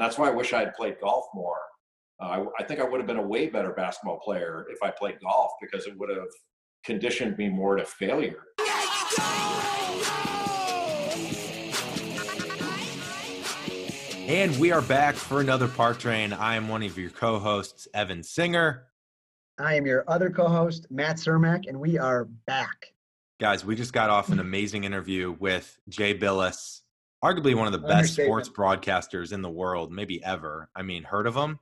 And that's why I wish I had played golf more. Uh, I, I think I would have been a way better basketball player if I played golf because it would have conditioned me more to failure. And we are back for another Par Train. I am one of your co hosts, Evan Singer. I am your other co host, Matt Cermak, and we are back. Guys, we just got off an amazing interview with Jay Bilas, arguably one of the best sports broadcasters in the world, maybe ever. I mean, heard of him?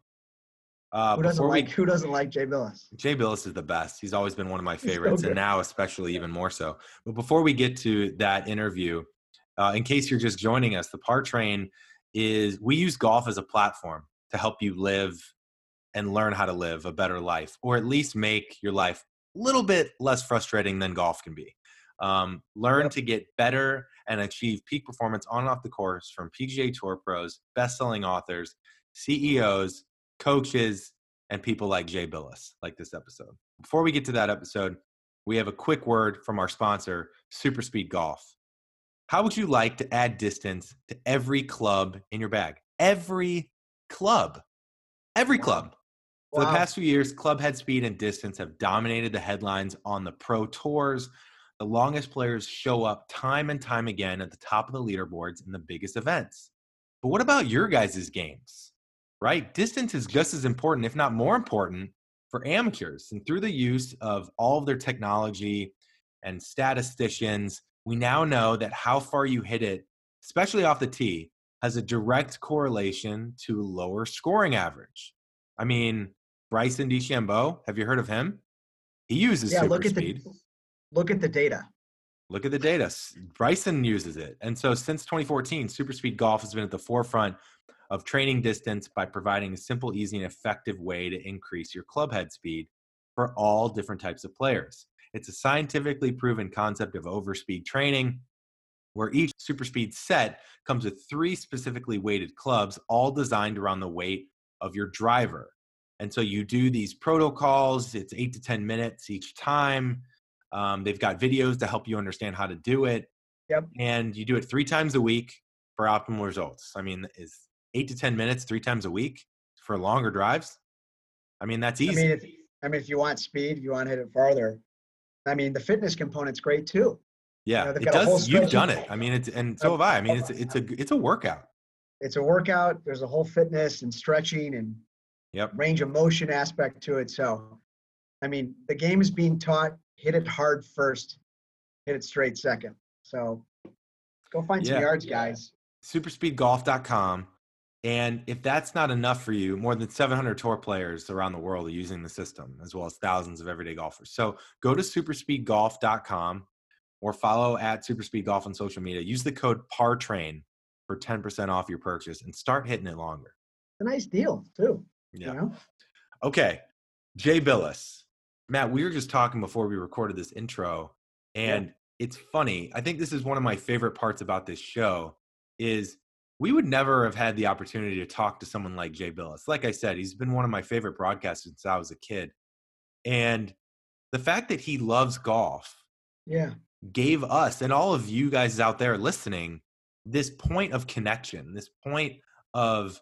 Uh, who doesn't like we, Who doesn't like Jay Bilas? Jay Bilas is the best. He's always been one of my favorites, so and now especially even more so. But before we get to that interview, uh, in case you're just joining us, the Par Train is we use golf as a platform to help you live and learn how to live a better life, or at least make your life a little bit less frustrating than golf can be. Um, learn yep. to get better and achieve peak performance on and off the course from PGA Tour pros, best-selling authors, CEOs, coaches, and people like Jay Bilas, like this episode. Before we get to that episode, we have a quick word from our sponsor, Super Speed Golf. How would you like to add distance to every club in your bag? Every club. Every club. For wow. the past few years, club head speed and distance have dominated the headlines on the pro tours. The longest players show up time and time again at the top of the leaderboards in the biggest events. But what about your guys' games? Right? Distance is just as important, if not more important, for amateurs. And through the use of all of their technology and statisticians, we now know that how far you hit it, especially off the tee, has a direct correlation to lower scoring average. I mean, Bryson DeChambeau, have you heard of him? He uses yeah, look at speed. The, look at the data. Look at the data. Bryson uses it. And so since 2014, super speed golf has been at the forefront of training distance by providing a simple, easy, and effective way to increase your club head speed for all different types of players. It's a scientifically proven concept of overspeed training where each super speed set comes with three specifically weighted clubs, all designed around the weight of your driver. And so you do these protocols, it's eight to 10 minutes each time. Um, they've got videos to help you understand how to do it. Yep. And you do it three times a week for optimal results. I mean, is eight to 10 minutes three times a week for longer drives? I mean, that's easy. I mean, if, I mean, if you want speed, if you want to hit it farther, I mean, the fitness component's great too. Yeah, you know, it does. You've done it. I mean, it's and so have I. I mean, it's it's a it's a workout. It's a workout. There's a whole fitness and stretching and yep. range of motion aspect to it. So, I mean, the game is being taught. Hit it hard first, hit it straight second. So, go find yeah. some yards, guys. Superspeedgolf.com and if that's not enough for you, more than 700 tour players around the world are using the system, as well as thousands of everyday golfers. So go to superspeedgolf.com or follow at superspeedgolf on social media. Use the code PARTRAIN for 10% off your purchase and start hitting it longer. It's a nice deal, too. Yeah. You know? Okay. Jay Bilas. Matt, we were just talking before we recorded this intro, and yeah. it's funny. I think this is one of my favorite parts about this show is we would never have had the opportunity to talk to someone like Jay Bilas. Like I said, he's been one of my favorite broadcasters since I was a kid. And the fact that he loves golf yeah gave us and all of you guys out there listening this point of connection, this point of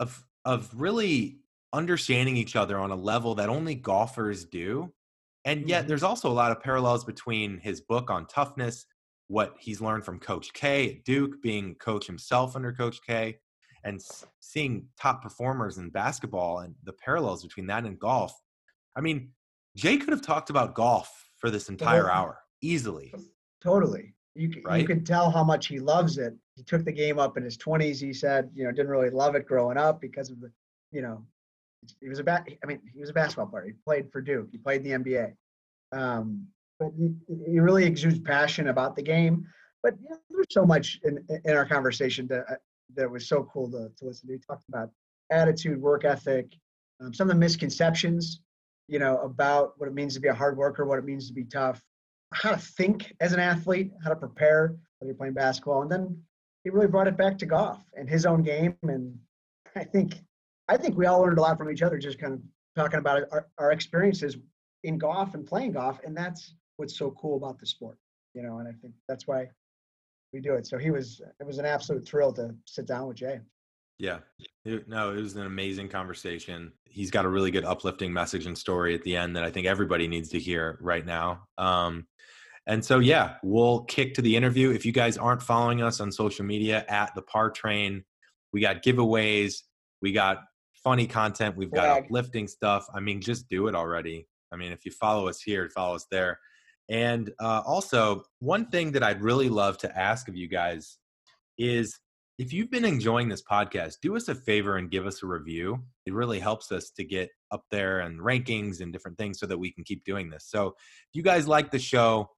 of of really understanding each other on a level that only golfers do. And yet mm-hmm. there's also a lot of parallels between his book on toughness what he's learned from Coach K at Duke, being coach himself under Coach K, and seeing top performers in basketball and the parallels between that and golf. I mean, Jay could have talked about golf for this entire hour easily. Totally. You, right? you could tell how much he loves it. He took the game up in his 20s. He said, you know, didn't really love it growing up because of the, you know, he was a bat. I mean, he was a basketball player. He played for Duke. He played the NBA. Um, but he, he really exudes passion about the game. But you know, there's so much in, in our conversation that uh, that was so cool to, to listen to. He talked about attitude, work ethic, um, some of the misconceptions, you know, about what it means to be a hard worker, what it means to be tough, how to think as an athlete, how to prepare when you're playing basketball, and then he really brought it back to golf and his own game. And I think I think we all learned a lot from each other, just kind of talking about our, our experiences in golf and playing golf, and that's what's so cool about the sport, you know, and I think that's why we do it. So he was, it was an absolute thrill to sit down with Jay. Yeah. No, it was an amazing conversation. He's got a really good uplifting message and story at the end that I think everybody needs to hear right now. Um, and so, yeah, we'll kick to the interview. If you guys aren't following us on social media at the Par Train, we got giveaways, we got funny content, we've got uplifting stuff. I mean, just do it already. I mean, if you follow us here, follow us there. And uh, also, one thing that I'd really love to ask of you guys is if you've been enjoying this podcast, do us a favor and give us a review. It really helps us to get up there and rankings and different things so that we can keep doing this. So, if you guys like the show,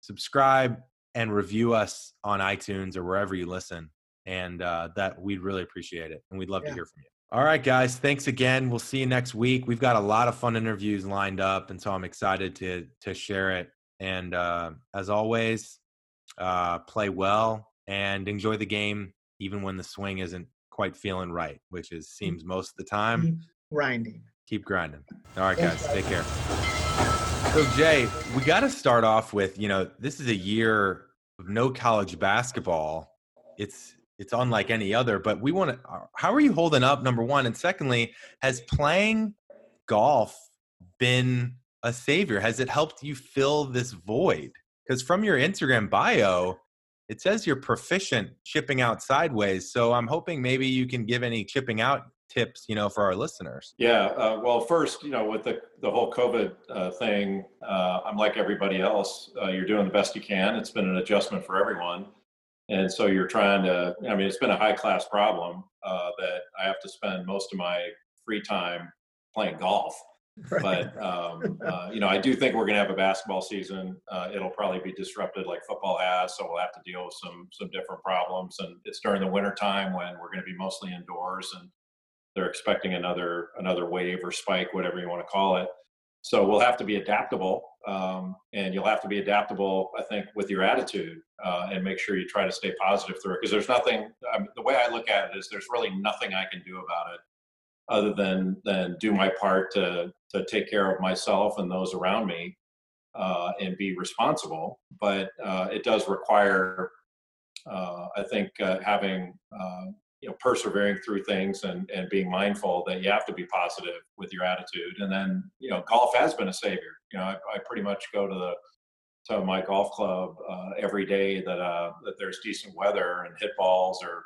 subscribe and review us on iTunes or wherever you listen. And uh, that we'd really appreciate it. And we'd love yeah. to hear from you. All right, guys. Thanks again. We'll see you next week. We've got a lot of fun interviews lined up, and so I'm excited to to share it. And uh, as always, uh, play well and enjoy the game even when the swing isn't quite feeling right, which is seems most of the time. Keep grinding. Keep grinding. All right, guys, take care. So Jay, we got to start off with you know this is a year of no college basketball. It's it's unlike any other, but we want to. Uh, how are you holding up? Number one, and secondly, has playing golf been a savior? Has it helped you fill this void? Because from your Instagram bio, it says you're proficient chipping out sideways. So I'm hoping maybe you can give any chipping out tips, you know, for our listeners. Yeah. Uh, well, first, you know, with the, the whole COVID uh, thing, uh, I'm like everybody else. Uh, you're doing the best you can. It's been an adjustment for everyone. And so you're trying to, I mean, it's been a high class problem uh, that I have to spend most of my free time playing golf. But um, uh, you know, I do think we're going to have a basketball season. Uh, it'll probably be disrupted like football has, so we'll have to deal with some some different problems. And it's during the winter time when we're going to be mostly indoors, and they're expecting another another wave or spike, whatever you want to call it. So we'll have to be adaptable, um, and you'll have to be adaptable, I think, with your attitude, uh, and make sure you try to stay positive through it. Because there's nothing. I the way I look at it is, there's really nothing I can do about it other than than do my part to to take care of myself and those around me uh, and be responsible. But uh, it does require, uh, I think, uh, having uh, you know persevering through things and and being mindful that you have to be positive with your attitude. And then you know, golf has been a savior. You know, I, I pretty much go to the to my golf club uh, every day that uh, that there's decent weather and hit balls or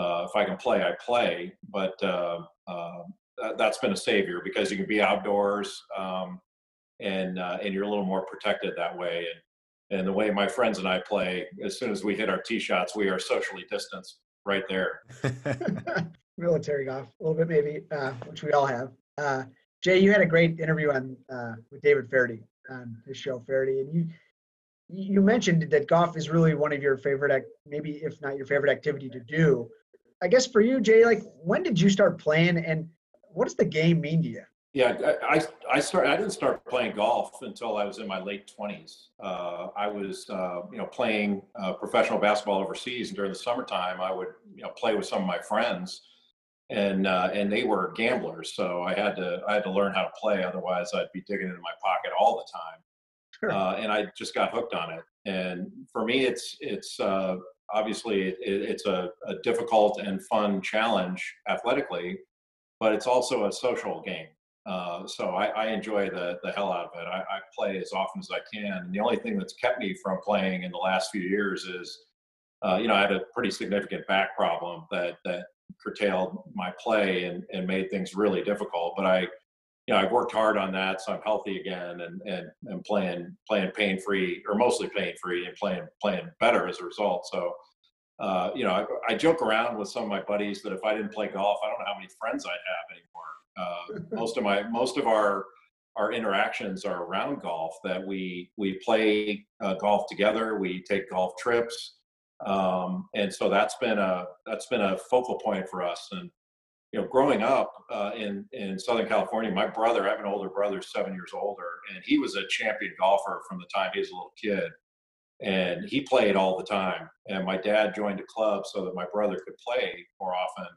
uh, if I can play, I play. But uh, uh, that, has been a savior because you can be outdoors um, and uh, and you're a little more protected that way. And and the way my friends and I play, as soon as we hit our tee shots, we are socially distanced right there. Military golf, a little bit maybe, uh, which we all have. Uh, Jay, you had a great interview on with David Feherty on his show Feherty, and you you mentioned that golf is really one of your favorite, maybe if not your favorite activity to do. I guess for you, Jay, like when did you start playing, and what does the game mean to you? Yeah, I I started. I didn't start playing golf until I was in my late twenties. Uh, I was, uh, you know, playing uh, professional basketball overseas, and during the summertime, I would, you know, play with some of my friends, and uh, and they were gamblers, so I had to I had to learn how to play. Otherwise, I'd be digging into my pocket all the time. Sure. Uh, and I just got hooked on it. And for me, it's it's uh, obviously it, it's a, a, difficult and fun challenge athletically, but it's also a social game. Uh, so I, I, enjoy the, the hell out of it. I, I, play as often as I can. And the only thing that's kept me from playing in the last few years is, uh, you know, I had a pretty significant back problem that, that curtailed my play and, and made things really difficult. But I, you know, I've worked hard on that, so I'm healthy again and and, and playing playing pain free or mostly pain free and playing playing better as a result. So, uh, you know, I, I, joke around with some of my buddies that if I didn't play golf, I don't know how many friends I'd have anymore. Uh, most of my most of our our interactions are around golf. That we we play uh, golf together, we take golf trips, um, and so that's been a that's been a focal point for us. And you know, growing up uh, in in Southern California, my brother, I have an older brother, seven years older, and he was a champion golfer from the time he was a little kid, and he played all the time. And my dad joined a club so that my brother could play more often.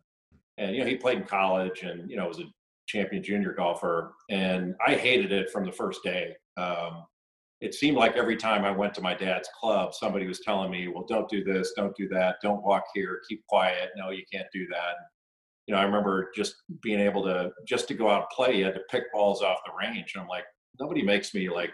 And you know, he played in college, and you know, was a champion junior golfer. And I hated it from the first day. Um, it seemed like every time I went to my dad's club, somebody was telling me, "Well, don't do this, don't do that, don't walk here, keep quiet. No, you can't do that." you know, I remember just being able to just to go out and play. You had to pick balls off the range, and I'm like, nobody makes me like,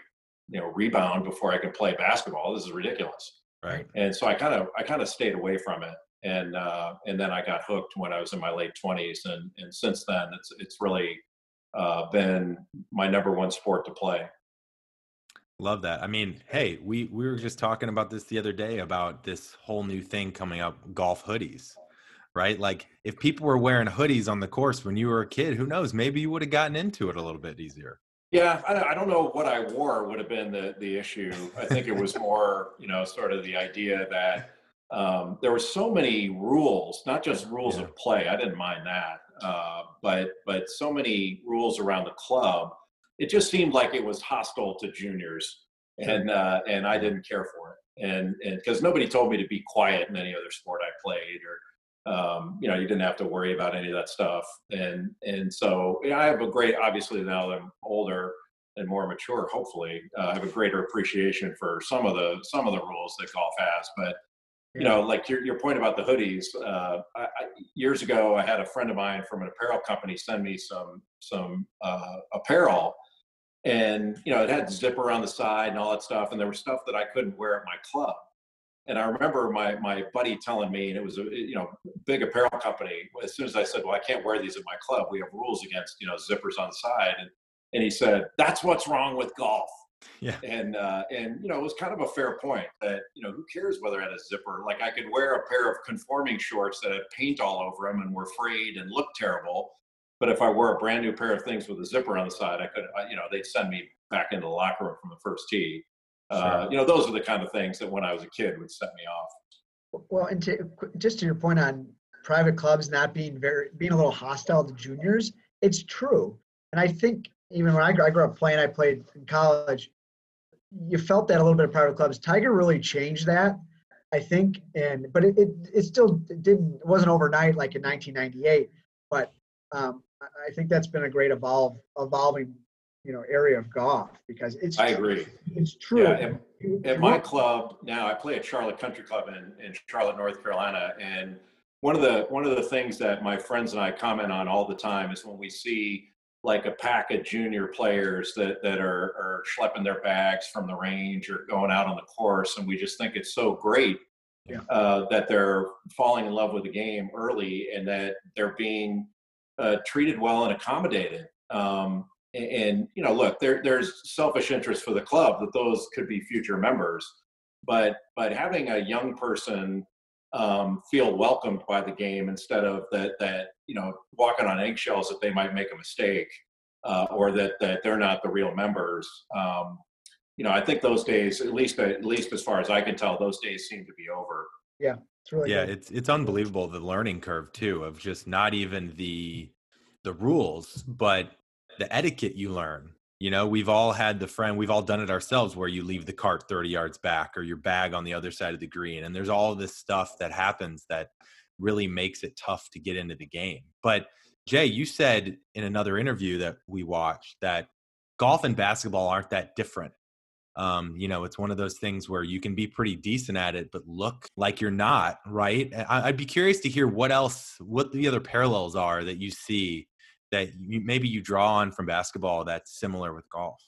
you know, rebound before I can play basketball. This is ridiculous. Right. And so I kind of I kind of stayed away from it, and uh, and then I got hooked when I was in my late 20s, and and since then it's it's really uh, been my number one sport to play. Love that. I mean, hey, we we were just talking about this the other day about this whole new thing coming up, golf hoodies right? Like if people were wearing hoodies on the course when you were a kid, who knows? Maybe you would have gotten into it a little bit easier. Yeah, I, I don't know what I wore would have been the the issue. I think it was more, you know, sort of the idea that um, there were so many rules, not just rules yeah. of play. I didn't mind that, uh, but but so many rules around the club. It just seemed like it was hostile to juniors, and uh, and I didn't care for it, and and because nobody told me to be quiet in any other sport I played, or um, you know, you didn't have to worry about any of that stuff. And and so I have a great, obviously now that I'm older and more mature, hopefully, uh, I have a greater appreciation for some of the some of the rules that golf has. But you know, like your your point about the hoodies. Uh, I, I, years ago, I had a friend of mine from an apparel company send me some some uh, apparel. And you know, it had zipper on the side and all that stuff, and there was stuff that I couldn't wear at my club. And I remember my my buddy telling me, and it was a you know big apparel company. As soon as I said, "Well, I can't wear these at my club. We have rules against you know zippers on the side," and and he said, "That's what's wrong with golf." Yeah. And uh, and you know it was kind of a fair point that you know who cares whether I had a zipper? Like I could wear a pair of conforming shorts that had paint all over them and were frayed and looked terrible, but if I wore a brand new pair of things with a zipper on the side, I could you know they'd send me back into the locker room from the first tee. Uh, you know, those are the kind of things that when I was a kid would set me off. Well, and to, just to your point on private clubs not being very being a little hostile to juniors, it's true. And I think even when I, I grew up playing, I played in college. You felt that a little bit of private clubs. Tiger really changed that, I think, and but it it, it still didn't it wasn't overnight like in 1998. But um, I think that's been a great evolve evolving you know area of golf because it's I agree. It's true. Yeah, at, at my club now, I play at Charlotte Country Club in, in Charlotte, North Carolina, and one of the one of the things that my friends and I comment on all the time is when we see like a pack of junior players that that are are schlepping their bags from the range or going out on the course, and we just think it's so great yeah. uh, that they're falling in love with the game early and that they're being uh, treated well and accommodated. Um, and you know look there there's selfish interest for the club that those could be future members but but having a young person um, feel welcomed by the game instead of that that you know walking on eggshells that they might make a mistake uh, or that that they're not the real members um, you know i think those days at least at least as far as i can tell those days seem to be over yeah it's really yeah good. it's it's unbelievable the learning curve too of just not even the the rules but the etiquette you learn. You know, we've all had the friend, we've all done it ourselves where you leave the cart 30 yards back or your bag on the other side of the green. And there's all this stuff that happens that really makes it tough to get into the game. But Jay, you said in another interview that we watched that golf and basketball aren't that different. Um, you know, it's one of those things where you can be pretty decent at it, but look like you're not, right? I'd be curious to hear what else, what the other parallels are that you see that you, maybe you draw on from basketball that's similar with golf?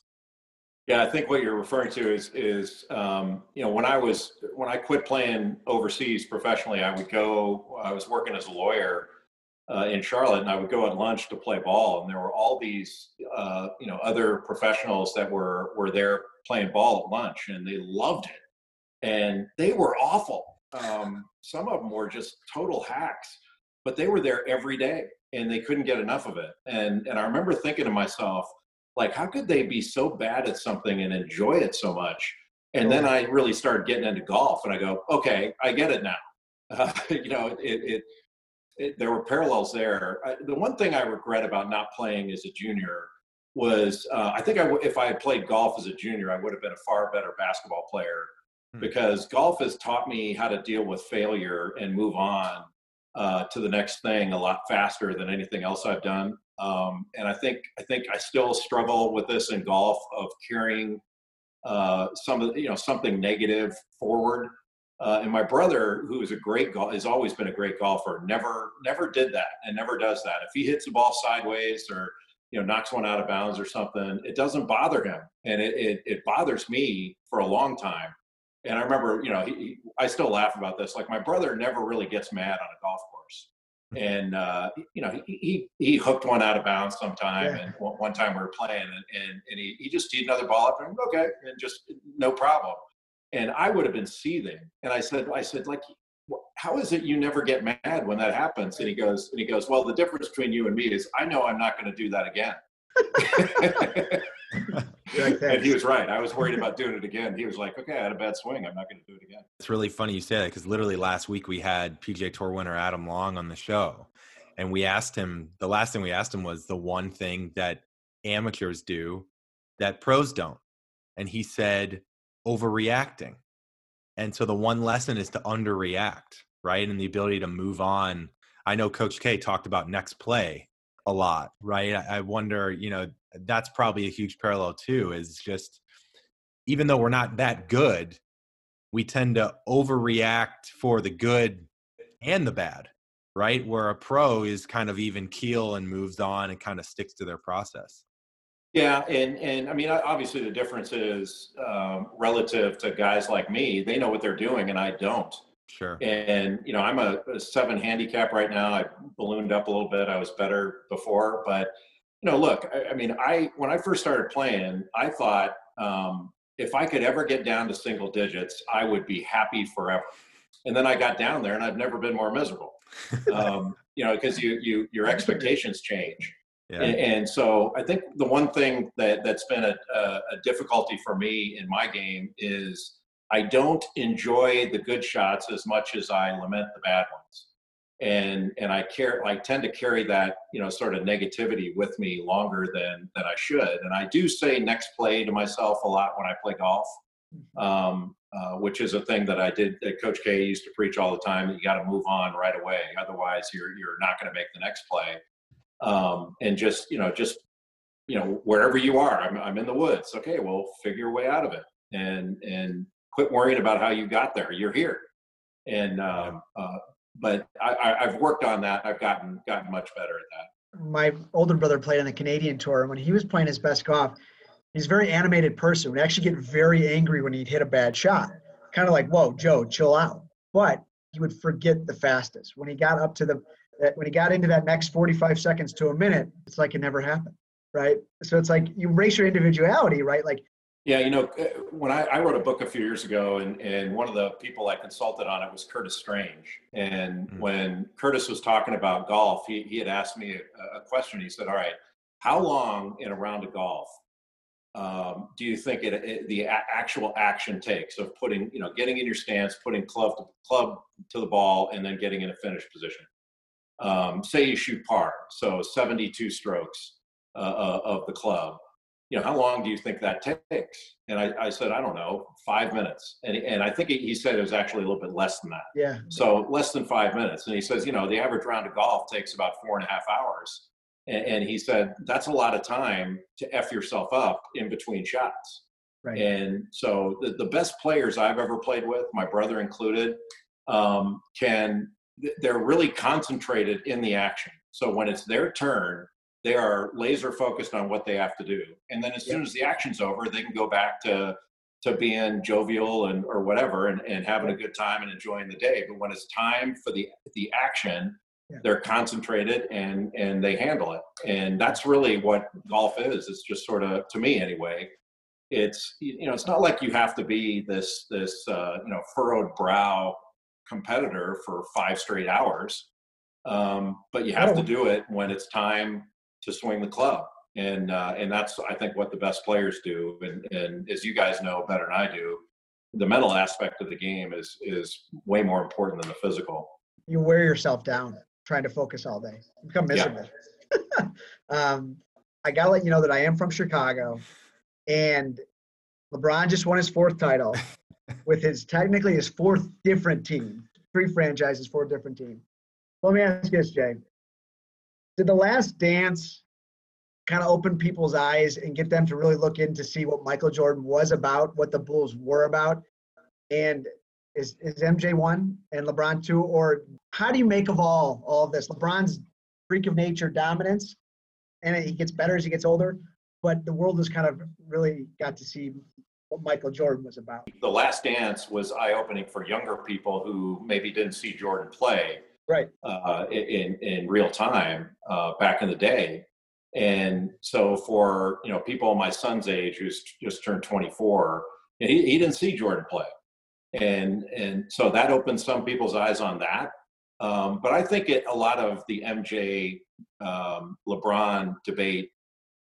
Yeah, I think what you're referring to is is um, you know when I was when I quit playing overseas professionally, I would go. I was working as a lawyer uh, in Charlotte, and I would go at lunch to play ball, and there were all these uh, you know other professionals that were were there playing ball at lunch, and they loved it, and they were awful. Um, some of them were just total hacks, but they were there every day and they couldn't get enough of it. And and I remember thinking to myself, like, how could they be so bad at something and enjoy it so much? And then I really started getting into golf, and I go, okay, I get it now. Uh, you know, it, it, it, there were parallels there. I, the one thing I regret about not playing as a junior was uh, I think I w- if I had played golf as a junior, I would have been a far better basketball player hmm. because golf has taught me how to deal with failure and move on uh, to the next thing a lot faster than anything else I've done. Um, and I think I think I still struggle with this in golf of carrying uh, some of you know something negative forward. Uh, and my brother, who is a great golf, has always been a great golfer, never never did that and never does that. If he hits the ball sideways or you know knocks one out of bounds or something, it doesn't bother him, and it it, it bothers me for a long time. And I remember, you know, he, he, I still laugh about this. Like my brother never really gets mad on a golf course, and uh, you know, he, he he hooked one out of bounds sometime, yeah. and one, one, time we were playing, and and, and he, he just teed another ball up, and okay, and just no problem and I would have been seething. And I said, I said, like, how is it you never get mad when that happens? And he goes, and he goes, well, the difference between you and me is I know I'm not going to do that again. and he was right. I was worried about doing it again. He was like, okay, I had a bad swing. I'm not going to do it again. It's really funny you say that because literally last week we had PGA Tour winner Adam Long on the show. And we asked him, the last thing we asked him was the one thing that amateurs do that pros don't. And he said, overreacting. And so the one lesson is to underreact, right? And the ability to move on. I know Coach K talked about next play a lot, right? I wonder, you know, that's probably a huge parallel too, is just even though we're not that good, we tend to overreact for the good and the bad, right? Where a pro is kind of even keel and moves on and kind of sticks to their process. Yeah, and and I mean, obviously the difference is um, relative to guys like me. They know what they're doing, and I don't. Sure. And you know, I'm a, a, seven handicap right now. I ballooned up a little bit. I was better before, but know, look, I, I mean, I when I first started playing, I thought um, if I could ever get down to single digits, I would be happy forever. And then I got down there, and I've never been more miserable. um, you know, because you you your expectations change. Yeah. And, and, so I think the one thing that, that's been a, a, a difficulty for me in my game is I don't enjoy the good shots as much as I lament the bad ones. And, and I care, I tend to carry that, you know, sort of negativity with me longer than, than I should. And I do say next play to myself a lot when I play golf, mm-hmm. um, uh, which is a thing that I did, that Coach K used to preach all the time, that you got to move on right away. Otherwise you're, you're not going to make the next play um, and just you know just you know wherever you are I'm, I'm in the woods okay well figure your way out of it and and quit worrying about how you got there you're here and um, uh, but I, have worked on that i've gotten gotten much better at that. My older brother played on the canadian tour and when he was playing his best golf he's a very animated person. Would actually get very angry when he'd hit a bad shot. Kind of like whoa joe chill out. But he would forget the fastest. When he got up to the when he got into that next 45 seconds to a minute, it's like it never happened, right? So it's like you race your individuality, right? Like, yeah, you know, uh, when I, I wrote a book a few years ago, and, and one of the people I consulted on it was Curtis Strange. And mm-hmm. when Curtis was talking about golf, he, he had asked me a, a question. He said, All right, how long in a round of golf um, do you think it, it, the a- actual action takes of putting, you know, getting in your stance, putting club to, club to the ball, and then getting in a finish position? um, say you shoot par, so 72 strokes uh, uh, of the club. You know, how long do you think that takes? And I, I said, I don't know, five minutes. And, and I think he said it was actually a little bit less than that. Yeah. So less than five minutes. And he says, you know, the average round of golf takes about four and a half hours. And, and he said, that's a lot of time to F yourself up in between shots. Right. And so the, the best players I've ever played with, my brother included, um, can they're really concentrated in the action. So when it's their turn, they are laser focused on what they have to do. And then as soon as the action's over, they can go back to to being jovial and or whatever and, and having a good time and enjoying the day. But when it's time for the the action, yeah. they're concentrated and and they handle it. And that's really what golf is. It's just sort of to me anyway. It's you know it's not like you have to be this this uh, you know furrowed brow competitor for five straight hours. Um, but you have to do it when it's time to swing the club. And, uh, and that's, I think, what the best players do. And, and as you guys know better than I do, the mental aspect of the game is, is way more important than the physical. You wear yourself down trying to focus all day. You become miserable. Yeah. um, I got to let you know that I am from Chicago and LeBron just won his fourth title. with his technically his fourth different team, three franchises, four different teams. Let me ask you this, Jay. Did the last dance kind of open people's eyes and get them to really look in to see what Michael Jordan was about, what the Bulls were about? And is is MJ one and LeBron two, or how do you make of all all of this? LeBron's freak of nature dominance, and he gets better as he gets older. But the world has kind of really got to see what Michael Jordan was about. The Last Dance was eye opening for younger people who maybe didn't see Jordan play right uh, in in real time uh, back in the day. And so for you know people my son's age who's just turned 24, he, he didn't see Jordan play, and and so that opened some people's eyes on that. Um, but I think it, a lot of the MJ um, LeBron debate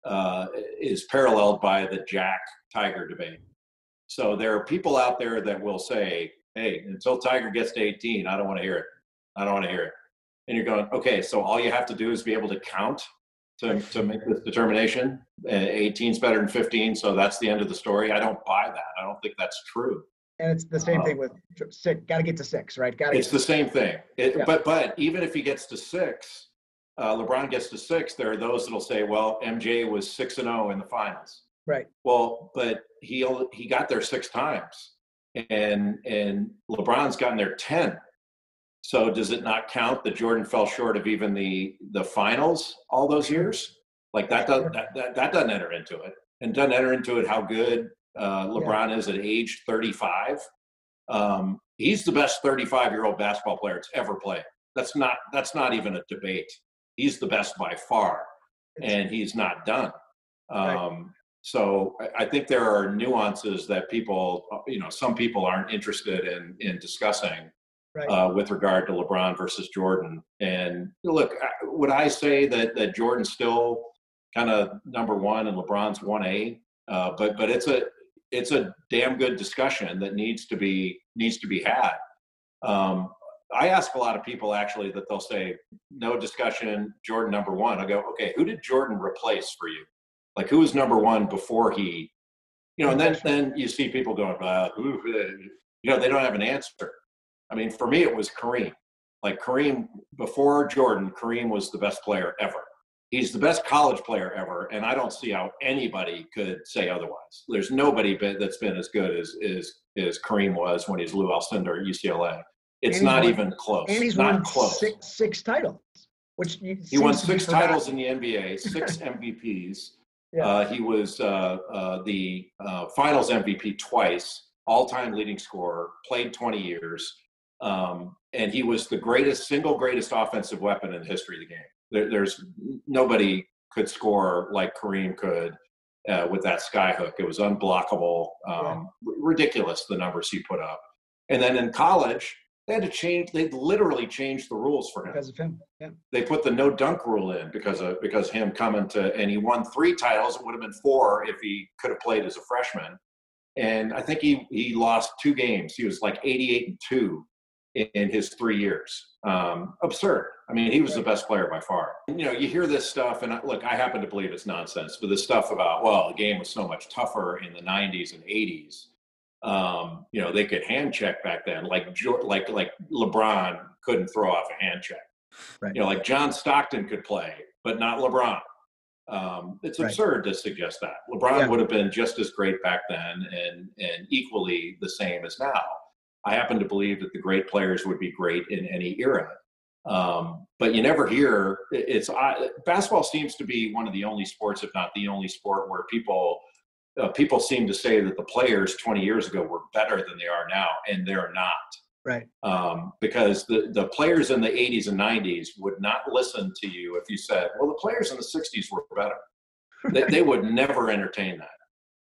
uh, is paralleled by the Jack Tiger debate. So there are people out there that will say, "Hey, until Tiger gets to 18, I don't want to hear it. I don't want to hear it." And you're going, "Okay, so all you have to do is be able to count to to make this determination. 18 is better than 15, so that's the end of the story." I don't buy that. I don't think that's true. And it's the same thing with six. Got to get to six, right? Got. It's the same thing. It, yeah. But but even if he gets to six, uh, LeBron gets to six. There are those that'll say, "Well, MJ was six and zero in the finals." Right. Well, but he he got there six times, and and LeBron's gotten there ten. So does it not count that Jordan fell short of even the the finals all those years? Like that does that, that, that doesn't enter into it, and doesn't enter into it how good uh, LeBron yeah. is at age 35. Um, he's the best 35 year old basketball player it's ever played. That's not that's not even a debate. He's the best by far, and he's not done. Um, right. So I think there are nuances that people, you know, some people aren't interested in in discussing right. uh, with regard to LeBron versus Jordan. And look, would I say that that Jordan's still kind of number one and LeBron's one A? Uh, but but it's a it's a damn good discussion that needs to be needs to be had. Um, I ask a lot of people actually that they'll say no discussion. Jordan number one. I go, okay, who did Jordan replace for you? Like who was number one before he? You know, and then then you see people going, uh, you know, they don't have an answer. I mean, for me, it was Kareem. Like Kareem before Jordan, Kareem was the best player ever he's the best college player ever, and I don't see how anybody could say otherwise. There's nobody been, that's been as good as as as Kareem was when he's Lou Alcindor at UCLA. It's not won, even close. And he's not won close. Six, six titles, which he won six titles in the NBA, six MVPs. Yeah. Uh, he was uh, uh, the uh, Finals MVP twice, all-time leading scorer. Played 20 years, um, and he was the greatest, single greatest offensive weapon in the history of the game. There, there's nobody could score like Kareem could uh, with that skyhook. It was unblockable, um, yeah. ridiculous the numbers he put up. And then in college, they had to change. They literally changed the rules for him because of him. Yeah. They put the no dunk rule in because of because him coming to and he won three titles. It would have been four if he could have played as a freshman. And I think he he lost two games. He was like 88 and two in his three years. Um, absurd. I mean, he was the best player by far. You know, you hear this stuff, and I, look, I happen to believe it's nonsense, but this stuff about, well, the game was so much tougher in the 90s and 80s. Um, you know, they could hand check back then, like like like LeBron couldn't throw off a hand check. Right. You know, like John Stockton could play, but not LeBron. Um, it's absurd right. to suggest that LeBron yeah. would have been just as great back then and and equally the same as now. I happen to believe that the great players would be great in any era. Um, but you never hear it's I, basketball seems to be one of the only sports, if not the only sport, where people uh, people seem to say that the players 20 years ago were better than they are now, and they're not. Right. Um, because the the players in the 80s and 90s would not listen to you if you said, "Well, the players in the 60s were better." they, they would never entertain that.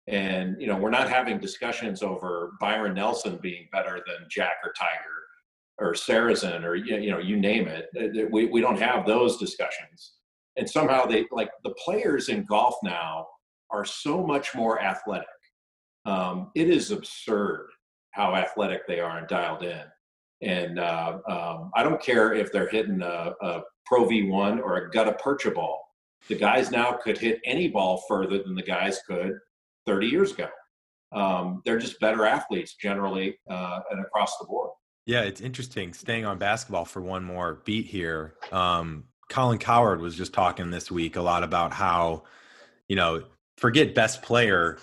And you know, we're not having discussions over Byron Nelson being better than Jack or Tiger or Sarazen or you know, you name it. We we don't have those discussions. And somehow they like the players in golf now are so much more athletic. Um, it is absurd how athletic they are and dialed in. And uh, um, I don't care if they're hitting a, a Pro V1 or a gutta percha ball. The guys now could hit any ball further than the guys could 30 years ago. Um, they're just better athletes generally uh, and across the board. Yeah, it's interesting. Staying on basketball for one more beat here. Um, Colin Cowherd was just talking this week a lot about how, you know, forget best player.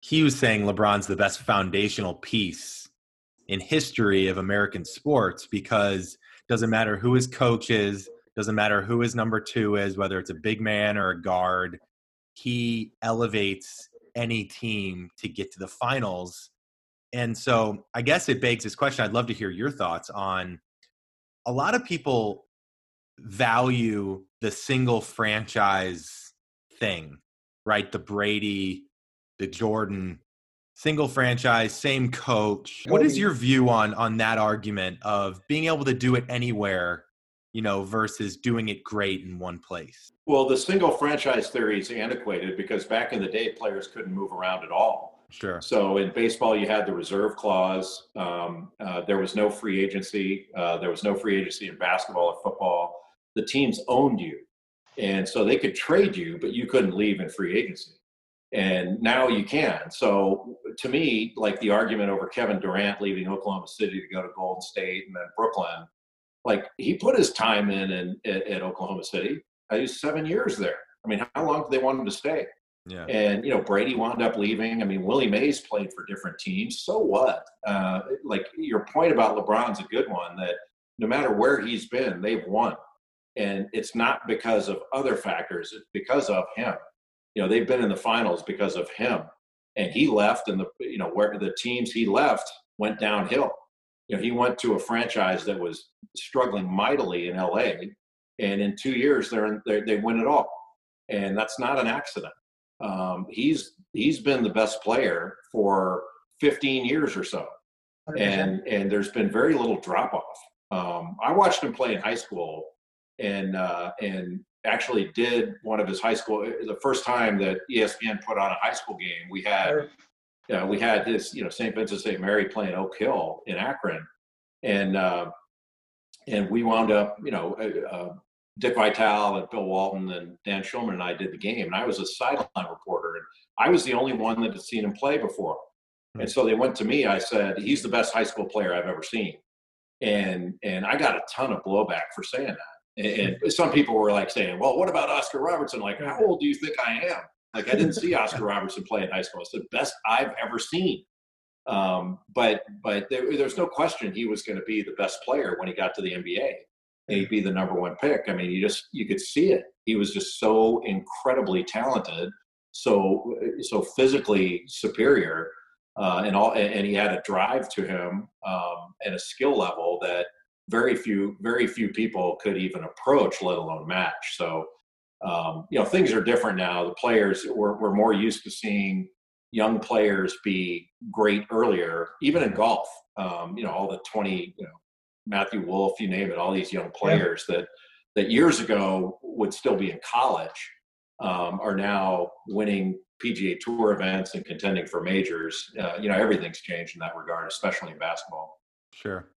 He was saying LeBron's the best foundational piece in history of American sports because doesn't matter who his coach is, doesn't matter who his number two is, whether it's a big man or a guard, he elevates any team to get to the finals. And so I guess it begs this question. I'd love to hear your thoughts on a lot of people value the single franchise thing, right? The Brady, the Jordan single franchise, same coach. What is your view on on that argument of being able to do it anywhere, you know, versus doing it great in one place? Well, the single franchise theory is antiquated because back in the day, players couldn't move around at all. Sure. So in baseball, you had the reserve clause. Um, uh, there was no free agency. Uh, there was no free agency in basketball or football. The teams owned you, and so they could trade you, but you couldn't leave in free agency. And now you can. So to me, like the argument over Kevin Durant leaving Oklahoma City to go to Golden State and then Brooklyn, like he put his time in, in at, at Oklahoma City. I used seven years there. I mean, how long do they want him to stay? Yeah. And you know, Brady wound up leaving. I mean, Willie Mays played for different teams. So what? Uh, like your point about LeBron's a good one. That no matter where he's been, they've won, and it's not because of other factors. It's because of him. You know, they've been in the finals because of him, and he left, and the you know where the teams he left went downhill. You know, he went to a franchise that was struggling mightily in LA, and in two years they're, they're they win it all, and that's not an accident um, he's he's been the best player for 15 years or so, and and there's been very little drop off. Um, I watched him play in high school, and uh, and actually did one of his high school the first time that ESPN put on a high school game. We had uh, we had his you know St. Vincent St. Mary playing Oak Hill in Akron, and uh, and we wound up you know uh, uh Dick Vitale and Bill Walton and Dan Shulman and I did the game, and I was a sideline reporter, and I was the only one that had seen him play before. And so they went to me. I said, "He's the best high school player I've ever seen," and and I got a ton of blowback for saying that. And, and some people were like saying, "Well, what about Oscar Robertson? Like, how old do you think I am?" Like, I didn't see Oscar Robertson play in high school. It's the best I've ever seen. Um, but but there, there's no question he was going to be the best player when he got to the NBA he'd be the number one pick. I mean, you just you could see it. He was just so incredibly talented, so so physically superior, uh, and all, and he had a drive to him um, and a skill level that very few very few people could even approach, let alone match. So. Um, you know, things are different now. The players we're, we're more used to seeing young players be great earlier, even in golf. Um, you know, all the 20, you know, Matthew Wolff, you name it, all these young players yeah. that that years ago would still be in college um, are now winning PGA Tour events and contending for majors. Uh, you know, everything's changed in that regard, especially in basketball. Sure.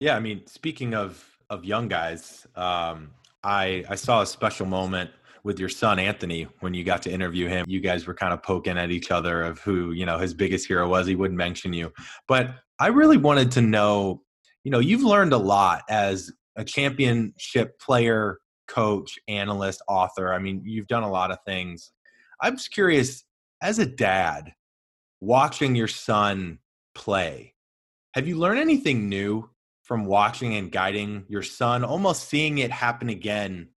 Yeah, I mean, speaking of of young guys, um, I I saw a special moment with your son Anthony when you got to interview him. You guys were kind of poking at each other of who you know his biggest hero was. He wouldn't mention you, but I really wanted to know you know you've learned a lot as a championship player coach analyst author i mean you've done a lot of things. I'm just curious as a dad watching your son play have you learned anything new from watching and guiding your son almost seeing it happen again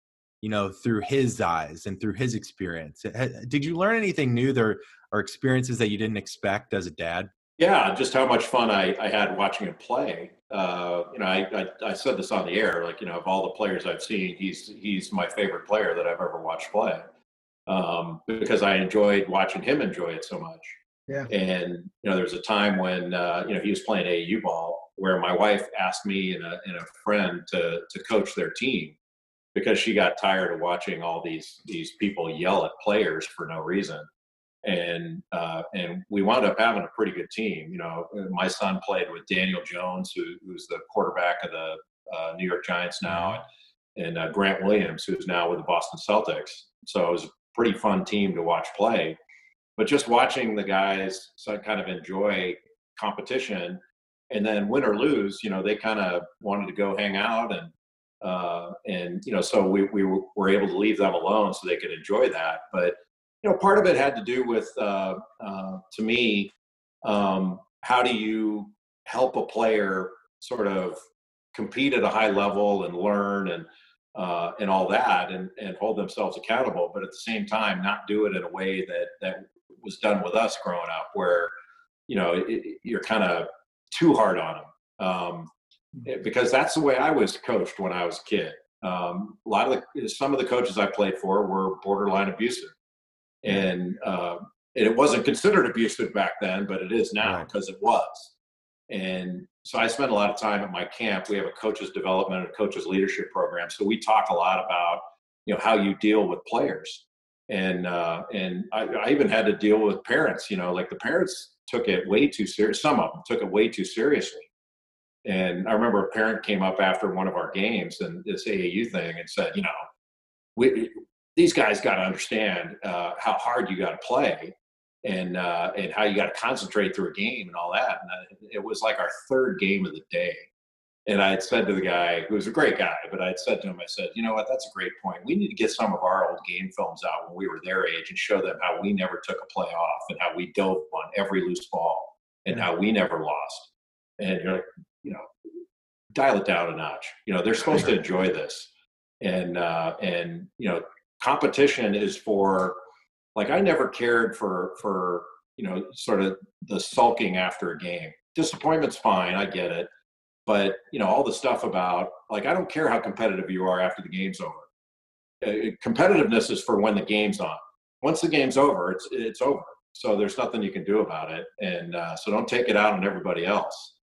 you know through his eyes and through his experience? Did you learn anything new there or experiences that you didn't expect as a dad yeah just how much fun i, I had watching him play uh, you know, I, I, I, said this on the air, like, you know, of all the players I've seen, he's, he's my favorite player that I've ever watched play. Um, because I enjoyed watching him enjoy it so much. Yeah. And, you know, there was a time when, uh, you know, he was playing AAU ball where my wife asked me and a, and a friend to, to coach their team because she got tired of watching all these, these people yell at players for no reason and uh, and we wound up having a pretty good team. You know, my son played with Daniel Jones, who, who's the quarterback of the uh, New York Giants now, and, and uh, Grant Williams, who's now with the Boston Celtics. So it was a pretty fun team to watch play. But just watching the guys kind of enjoy competition, and then win or lose, you know, they kind of wanted to go hang out and. Uh, and you know, so we, we were able to leave them alone so they could enjoy that. But you know, part of it had to do with, uh, uh, to me, um, how do you help a player sort of compete at a high level and learn and uh, and all that and, and hold themselves accountable, but at the same time not do it in a way that that was done with us growing up, where you know it, you're kind of too hard on them. Um, mm. because that's the way I was coached when I was a kid. Um, a lot of the some of the coaches I played for were borderline abusive, and uh, and it wasn't considered abusive back then, but it is now because right. it was. And so I spend a lot of time at my camp. We have a coaches development and coaches leadership program. So we talk a lot about you know how you deal with players, and uh, and I, I even had to deal with parents. You know, like the parents took it way too serious. Some of them took it way too seriously. And I remember a parent came up after one of our games and this AAU thing and said, you know, we, these guys got to understand uh, how hard you got to play and uh, and how you got to concentrate through a game and all that. And it was like our third game of the day. And I had said to the guy, who was a great guy, but I had said to him, I said, you know what, that's a great point. We need to get some of our old game films out when we were their age and show them how we never took a play off and how we dove on every loose ball and how we never lost. And you're like, you know, dial it down a notch. You know, they're supposed to enjoy this. And uh, and you know, competition is for like I never cared for for you know sort of the sulking after a game. Disappointment's fine, I get it, but you know all the stuff about like I don't care how competitive you are after the game's over. Uh, competitiveness is for when the game's on. Once the game's over, it's it's over. So there's nothing you can do about it, and uh, so don't take it out on everybody else,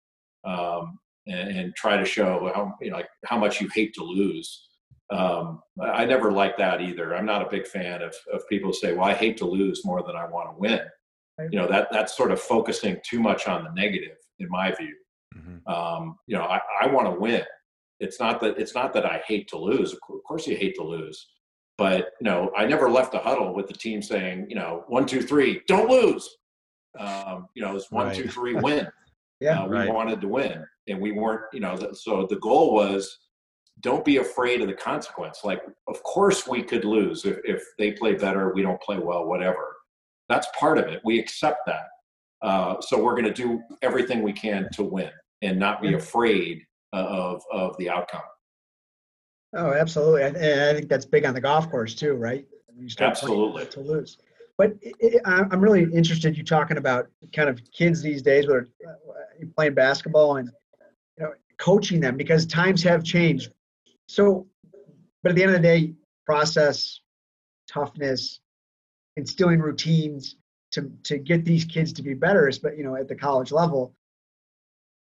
um, and, and, try to show how you know like how much you hate to lose um, I never like that either. I'm not a big fan of, of people who say, well, I hate to lose more than I want to win. You know, that that's sort of focusing too much on the negative in my view. Mm-hmm. Um, you know, I, I want to win. It's not that it's not that I hate to lose. Of course you hate to lose. But you know, I never left a huddle with the team saying, you know, one, two, three, don't lose. Um, you know, it's one, right. two, three, win. yeah, uh, we right. wanted to win, and we weren't. You know, so the goal was don't be afraid of the consequence. Like, of course, we could lose if, if they play better, we don't play well, whatever. That's part of it. We accept that. Uh, so we're going to do everything we can to win and not be afraid of of the outcome. Oh, absolutely. And I think that's big on the golf course too, right? absolutely. To lose. But it, I'm really interested you talking about kind of kids these days, where uh, playing basketball and you know coaching them because times have changed so, but at the end of the day, process, toughness, instilling routines to to get these kids to be better, but you know, at the college level.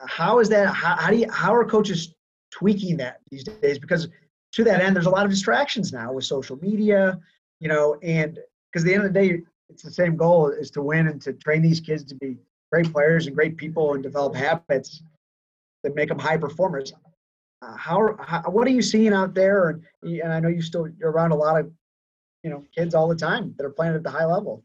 How is that? How, how do you? How are coaches tweaking that these days? Because to that end, there's a lot of distractions now with social media, you know, and because at the end of the day, it's the same goal is to win and to train these kids to be great players and great people and develop habits that make them high performers. Uh, how, how, what are you seeing out there? And, and I know you still you're around a lot of you know kids all the time that are playing at the high level.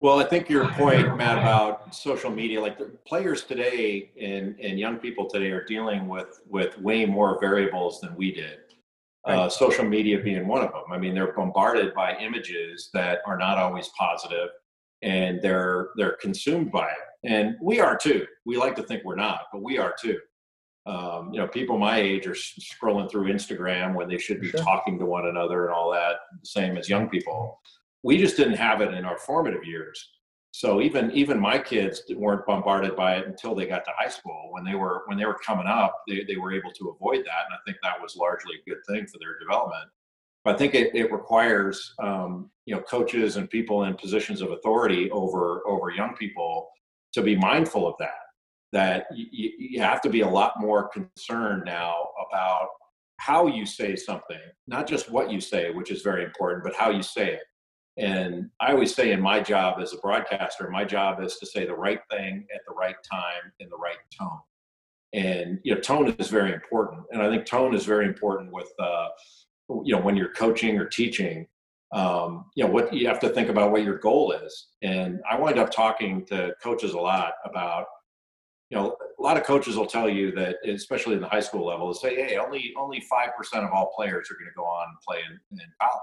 Well, I think your point, Matt, about social media, like the players today and, and young people today are dealing with with way more variables than we did. Uh, social media being one of them. I mean, they're bombarded by images that are not always positive, and they're they're consumed by it. And we are too. We like to think we're not, but we are too um, you know, people my age are scrolling through Instagram when they should be sure. talking to one another and all that, same as young people. We just didn't have it in our formative years. So even even my kids weren't bombarded by it until they got to high school. When they were when they were coming up, they, they were able to avoid that, and I think that was largely a good thing for their development. But I think it, it requires um, you know coaches and people in positions of authority over over young people to be mindful of that that you, you have to be a lot more concerned now about how you say something, not just what you say, which is very important, but how you say it. And I always say in my job as a broadcaster, my job is to say the right thing at the right time in the right tone. And you know, tone is very important, and I think tone is very important with uh, you know when you're coaching or teaching. Um, you know what you have to think about what your goal is. And I wind up talking to coaches a lot about you know, a lot of coaches will tell you that, especially in the high school level, say, "Hey, only only five percent of all players are going to go on and play in, in college."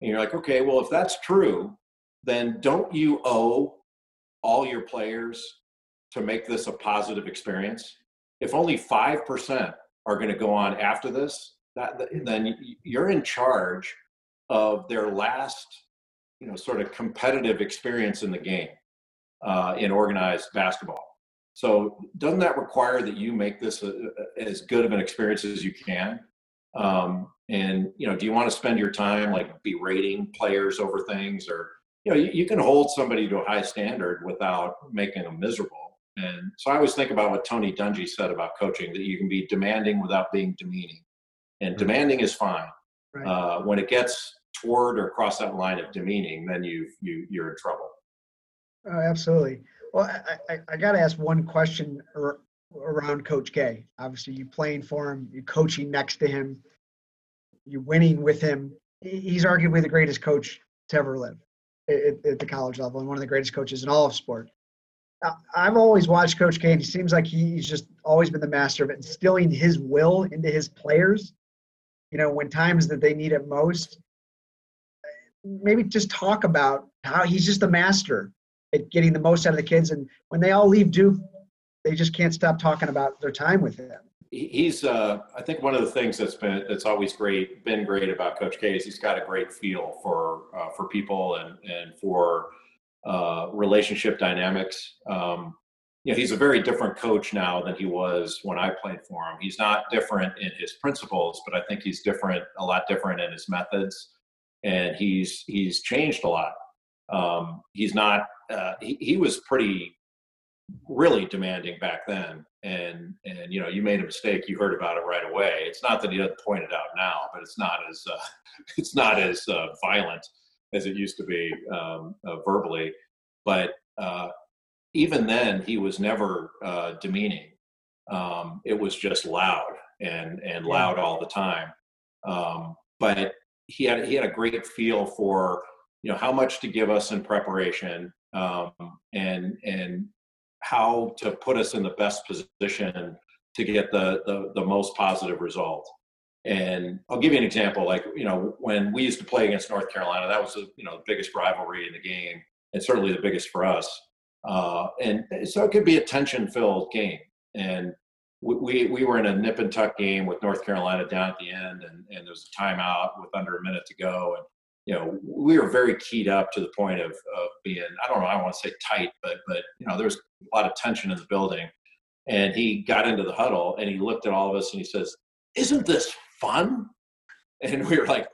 And you're like, "Okay, well, if that's true, then don't you owe all your players to make this a positive experience. If only 5% are going to go on after this, that, then you're in charge of their last, you know, sort of competitive experience in the game uh, in organized basketball. So doesn't that require that you make this a, a, as good of an experience as you can? Um, and you know, do you want to spend your time like berating players over things, or you know, you, you can hold somebody to a high standard without making them miserable. And so I always think about what Tony Dungy said about coaching: that you can be demanding without being demeaning, and mm-hmm. demanding is fine. Right. Uh, when it gets toward or across that line of demeaning, then you you you're in trouble. Oh, absolutely. Well, I, I, I got to ask one question around Coach K. Obviously, you playing for him, you coaching next to him, you winning with him. He's arguably the greatest coach to ever live at, at the college level and one of the greatest coaches in all of sport. I've always watched Coach K, and he seems like he's just always been the master of instilling his will into his players. You know, when times that they need it most, maybe just talk about how he's just a master at getting the most out of the kids. And when they all leave Duke, they just can't stop talking about their time with him. He's, uh, I think, one of the things that's been that's always great, been great about Coach K is he's got a great feel for uh, for people and and for uh, relationship dynamics. Um, you know, he's a very different coach now than he was when I played for him. He's not different in his principles, but I think he's different, a lot different in his methods, and he's he's changed a lot. Um, he's not uh, he, he was pretty really demanding back then. And and you know you made a mistake you heard about it right away. It's not that he doesn't point it out now but it's not as uh, it's not as uh, violent as it used to be um, uh, verbally. But uh, even then he was never uh, demeaning. Um, it was just loud and and loud all the time. Um, but he had he had a great feel for you know how much to give us in preparation um, and and how to put us in the best position to get the, the, the most positive result. And I'll give you an example. Like you know, when we used to play against North Carolina, that was the you know the biggest rivalry in the game, and certainly the biggest for us. Uh, and so it could be a tension-filled game. And we, we were in a nip and tuck game with North Carolina down at the end, and, and there was a timeout with under a minute to go. And you know, we were very keyed up to the point of, of being, I don't know, I want to say tight, but, but, you know, there was a lot of tension in the building. And he got into the huddle and he looked at all of us and he says, Isn't this fun? And we were like,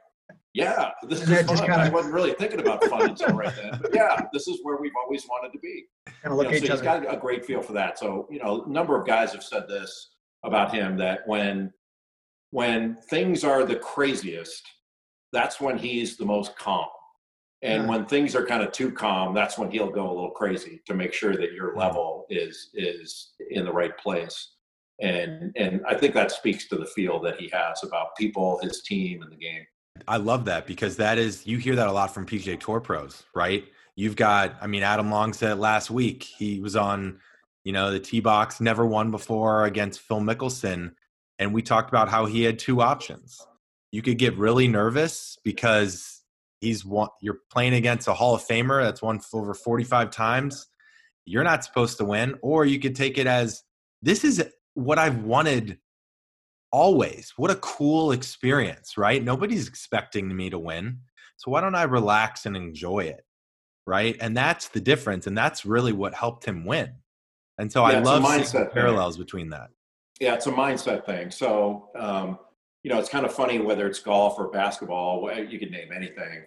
Yeah, this is fun. I wasn't really thinking about fun until right then. But yeah, this is where we've always wanted to be. Kind of look you know, so he's other. got a great feel for that. So, you know, a number of guys have said this about him that when when things are the craziest, that's when he's the most calm. And yeah. when things are kind of too calm, that's when he'll go a little crazy to make sure that your level is is in the right place. And and I think that speaks to the feel that he has about people, his team, and the game. I love that because that is you hear that a lot from PGA Tour pros, right? You've got, I mean, Adam Long said last week he was on, you know, the tee box, never won before against Phil Mickelson, and we talked about how he had two options you could get really nervous because he's one you're playing against a Hall of Famer that's won over 45 times. You're not supposed to win, or you could take it as this is what I've wanted always. What a cool experience, right? Nobody's expecting me to win. So why don't I relax and enjoy it? Right. And that's the difference. And that's really what helped him win. And so yeah, I love seeing parallels between that. Yeah, it's a mindset thing. So um, you know, it's kind of funny whether it's golf or basketball. You could name anything.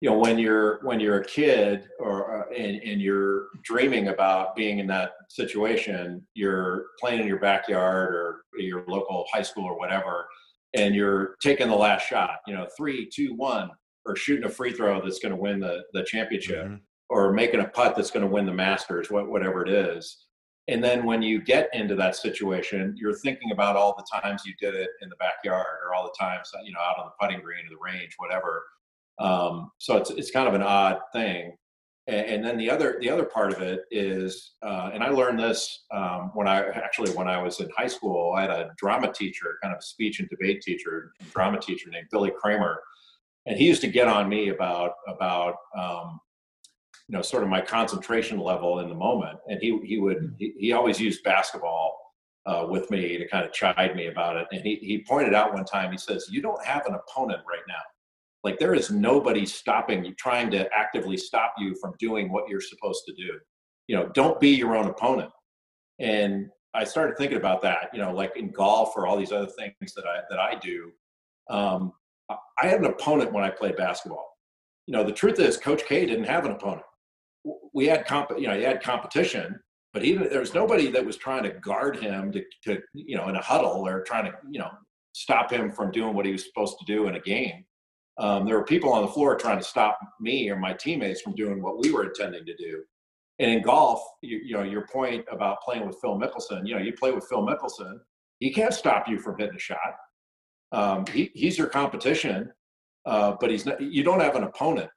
You know, when you're when you're a kid or uh, and, and you're dreaming about being in that situation, you're playing in your backyard or your local high school or whatever, and you're taking the last shot. You know, three, two, one, or shooting a free throw that's going to win the the championship, mm-hmm. or making a putt that's going to win the Masters, whatever it is and then when you get into that situation, you're thinking about all the times you did it in the backyard or all the times, you know, out on the putting green or the range, whatever. Um, so it's, it's kind of an odd thing. And, and, then the other, the other part of it is, uh, and I learned this um, when I actually, when I was in high school, I had a drama teacher, kind of speech and debate teacher, drama teacher named Billy Kramer. And he used to get on me about, about, um, you know sort of my concentration level in the moment. And he he would hmm. he, he always used basketball uh, with me to kind of chide me about it. And he, he pointed out one time he says you don't have an opponent right now. Like there is nobody stopping you trying to actively stop you from doing what you're supposed to do. You know don't be your own opponent. And i started thinking about that you know like in golf or all these other things that i that i do. Um, i had an opponent when i played basketball. You know the truth is coach k didn't have an opponent we had comp, you know, he had competition, but even there was nobody that was trying to guard him to, to, you know, in a huddle or trying to, you know, stop him from doing what he was supposed to do in a game. Um, there were people on the floor trying to stop me or my teammates from doing what we were intending to do. And in golf, you, you know, your point about playing with Phil Mickelson, you know, you play with Phil Mickelson, he can't stop you from hitting a shot. Um, he, he's your competition, uh, but he's not, you don't have an opponent.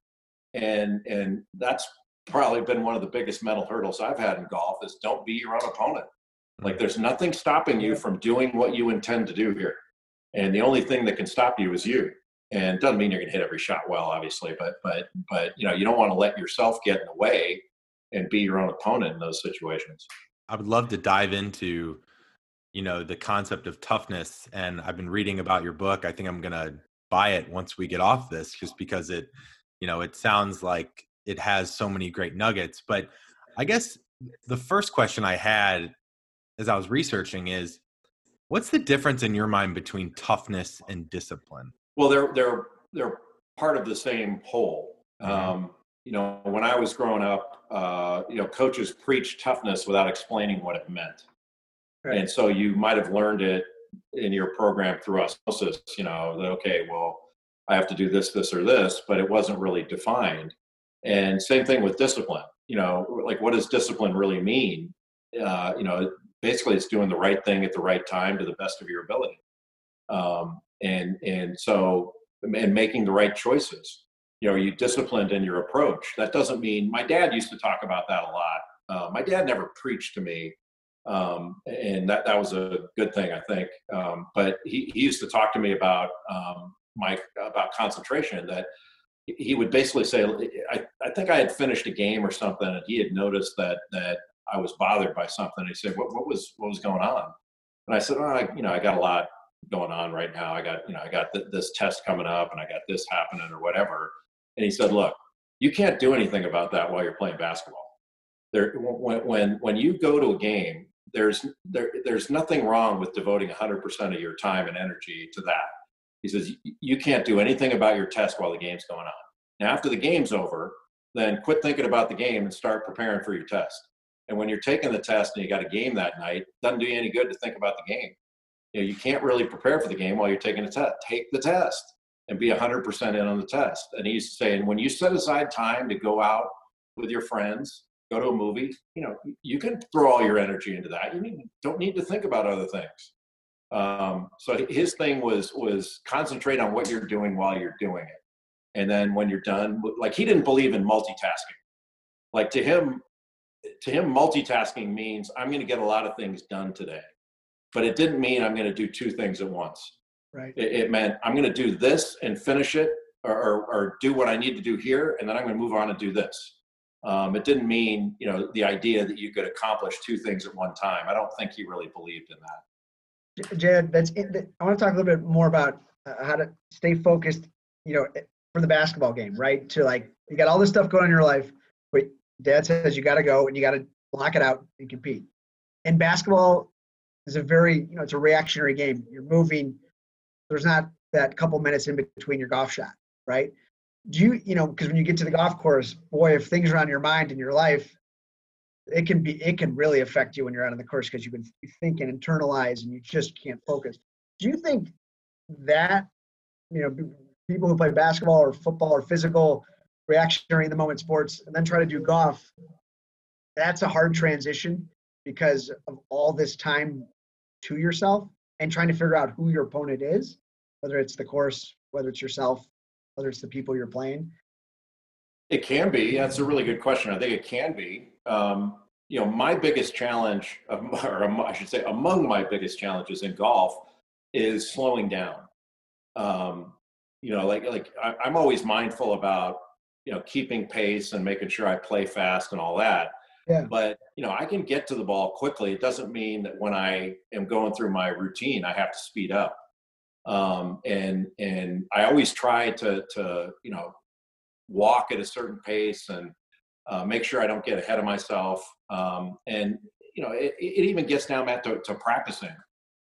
And, and that's probably been one of the biggest mental hurdles I've had in golf is don't be your own opponent. Like mm. there's nothing stopping you from doing what you intend to do here. And the only thing that can stop you is you. And doesn't mean you're gonna hit every shot well, obviously, but but but you know, you don't want to let yourself get in the way and be your own opponent in those situations. I would love to dive into, you know, the concept of toughness. And I've been reading about your book. I think I'm gonna buy it once we get off this, just because it, you know, it sounds like it has so many great nuggets. But I guess the first question I had as I was researching is what's the difference in your mind between toughness and discipline? Well, they're they're they're part of the same whole. Mm-hmm. Um, you know, when I was growing up, uh, you know, coaches preached toughness without explaining what it meant, right. and so you might have learned it in your program through osmosis. You know, that okay, well, I have to do this, this, or this, but it wasn't really defined. And same thing with discipline. You know, like what does discipline really mean? Uh, you know, basically it's doing the right thing at the right time to the best of your ability. Um, and and so and making the right choices. You know, you disciplined in your approach. That doesn't mean my dad used to talk about that a lot. Uh, my dad never preached to me, um, and that that was a good thing, I think. Um, but he, he used to talk to me about um, my about concentration. That he would basically say, I, I think I had finished a game or something, and he had noticed that that I was bothered by something. He said, "What what was what was going on?" And I said, "Oh, I, you know, I got a lot going on right now. I got you know, I got th- this test coming up, and I got this happening or whatever." And he said, "Look, you can't do anything about that while you're playing basketball. There, when when when you go to a game, there's there there's nothing wrong with devoting 100% of your time and energy to that." He says, you can't do anything about your test while the game's going on. Now, after the game's over, then quit thinking about the game and start preparing for your test. And when you're taking the test and you got a game that night, doesn't do you any good to think about the game. You know, you can't really prepare for the game while you're taking the test. Take the test and be 100% in on the test. And he's saying, when you set aside time to go out with your friends, go to a movie, you know, you can throw all your energy into that. You need, don't need to think about other things. Um, so his thing was was concentrate on what you're doing while you're doing it, and then when you're done, like he didn't believe in multitasking. Like to him, to him, multitasking means I'm going to get a lot of things done today, but it didn't mean I'm going to do two things at once. Right. It, it meant I'm going to do this and finish it, or, or, or do what I need to do here, and then I'm going to move on and do this. Um, it didn't mean you know the idea that you could accomplish two things at one time. I don't think he really believed in that. Jed, that's it. I want to talk a little bit more about uh, how to stay focused, you know, eh, for the basketball game, right? To like, you got all this stuff going on in your life, but dad says you got to go and you got to block it out and compete. And basketball is a very, you know, it's a reactionary game. You're moving. There's not that couple minutes in between your golf shot, right? Do you, you know, because when you get to the golf course, boy, if things are on your mind in your life, it can be it can really affect you when you're out on the course because you can think and internalize and you just can't focus. Do you think that you know people who play basketball or football or physical reactionary in the moment sports and then try to do golf that's a hard transition because of all this time to yourself and trying to figure out who your opponent is whether it's the course whether it's yourself whether it's the people you're playing it can be that's a really good question i think it can be um, you know, my biggest challenge, or I should say, among my biggest challenges in golf, is slowing down. Um, you know, like like I, am always mindful about you know keeping pace and making sure I play fast and all that. Yeah. But you know, I can get to the ball quickly. It doesn't mean that when I am going through my routine, I have to speed up. Um, and and I always try to to you know walk at a certain pace and uh, make sure I don't get ahead of myself. Um, and you know, it, it even gets down Matt to, to practicing.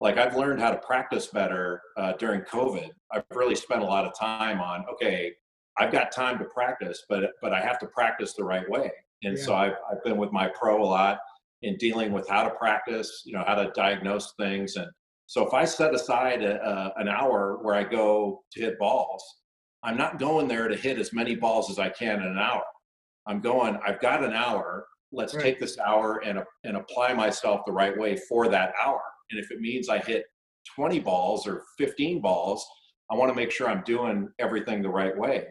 Like I've learned how to practice better uh, during COVID. I've really spent a lot of time on okay, I've got time to practice, but but I have to practice the right way. And yeah. so I've, I've been with my pro a lot in dealing with how to practice, you know, how to diagnose things. And so if I set aside a, a, an hour where I go to hit balls, I'm not going there to hit as many balls as I can in an hour. I'm going, I've got an hour. Let's right. take this hour and, and apply myself the right way for that hour. And if it means I hit 20 balls or 15 balls, I want to make sure I'm doing everything the right way.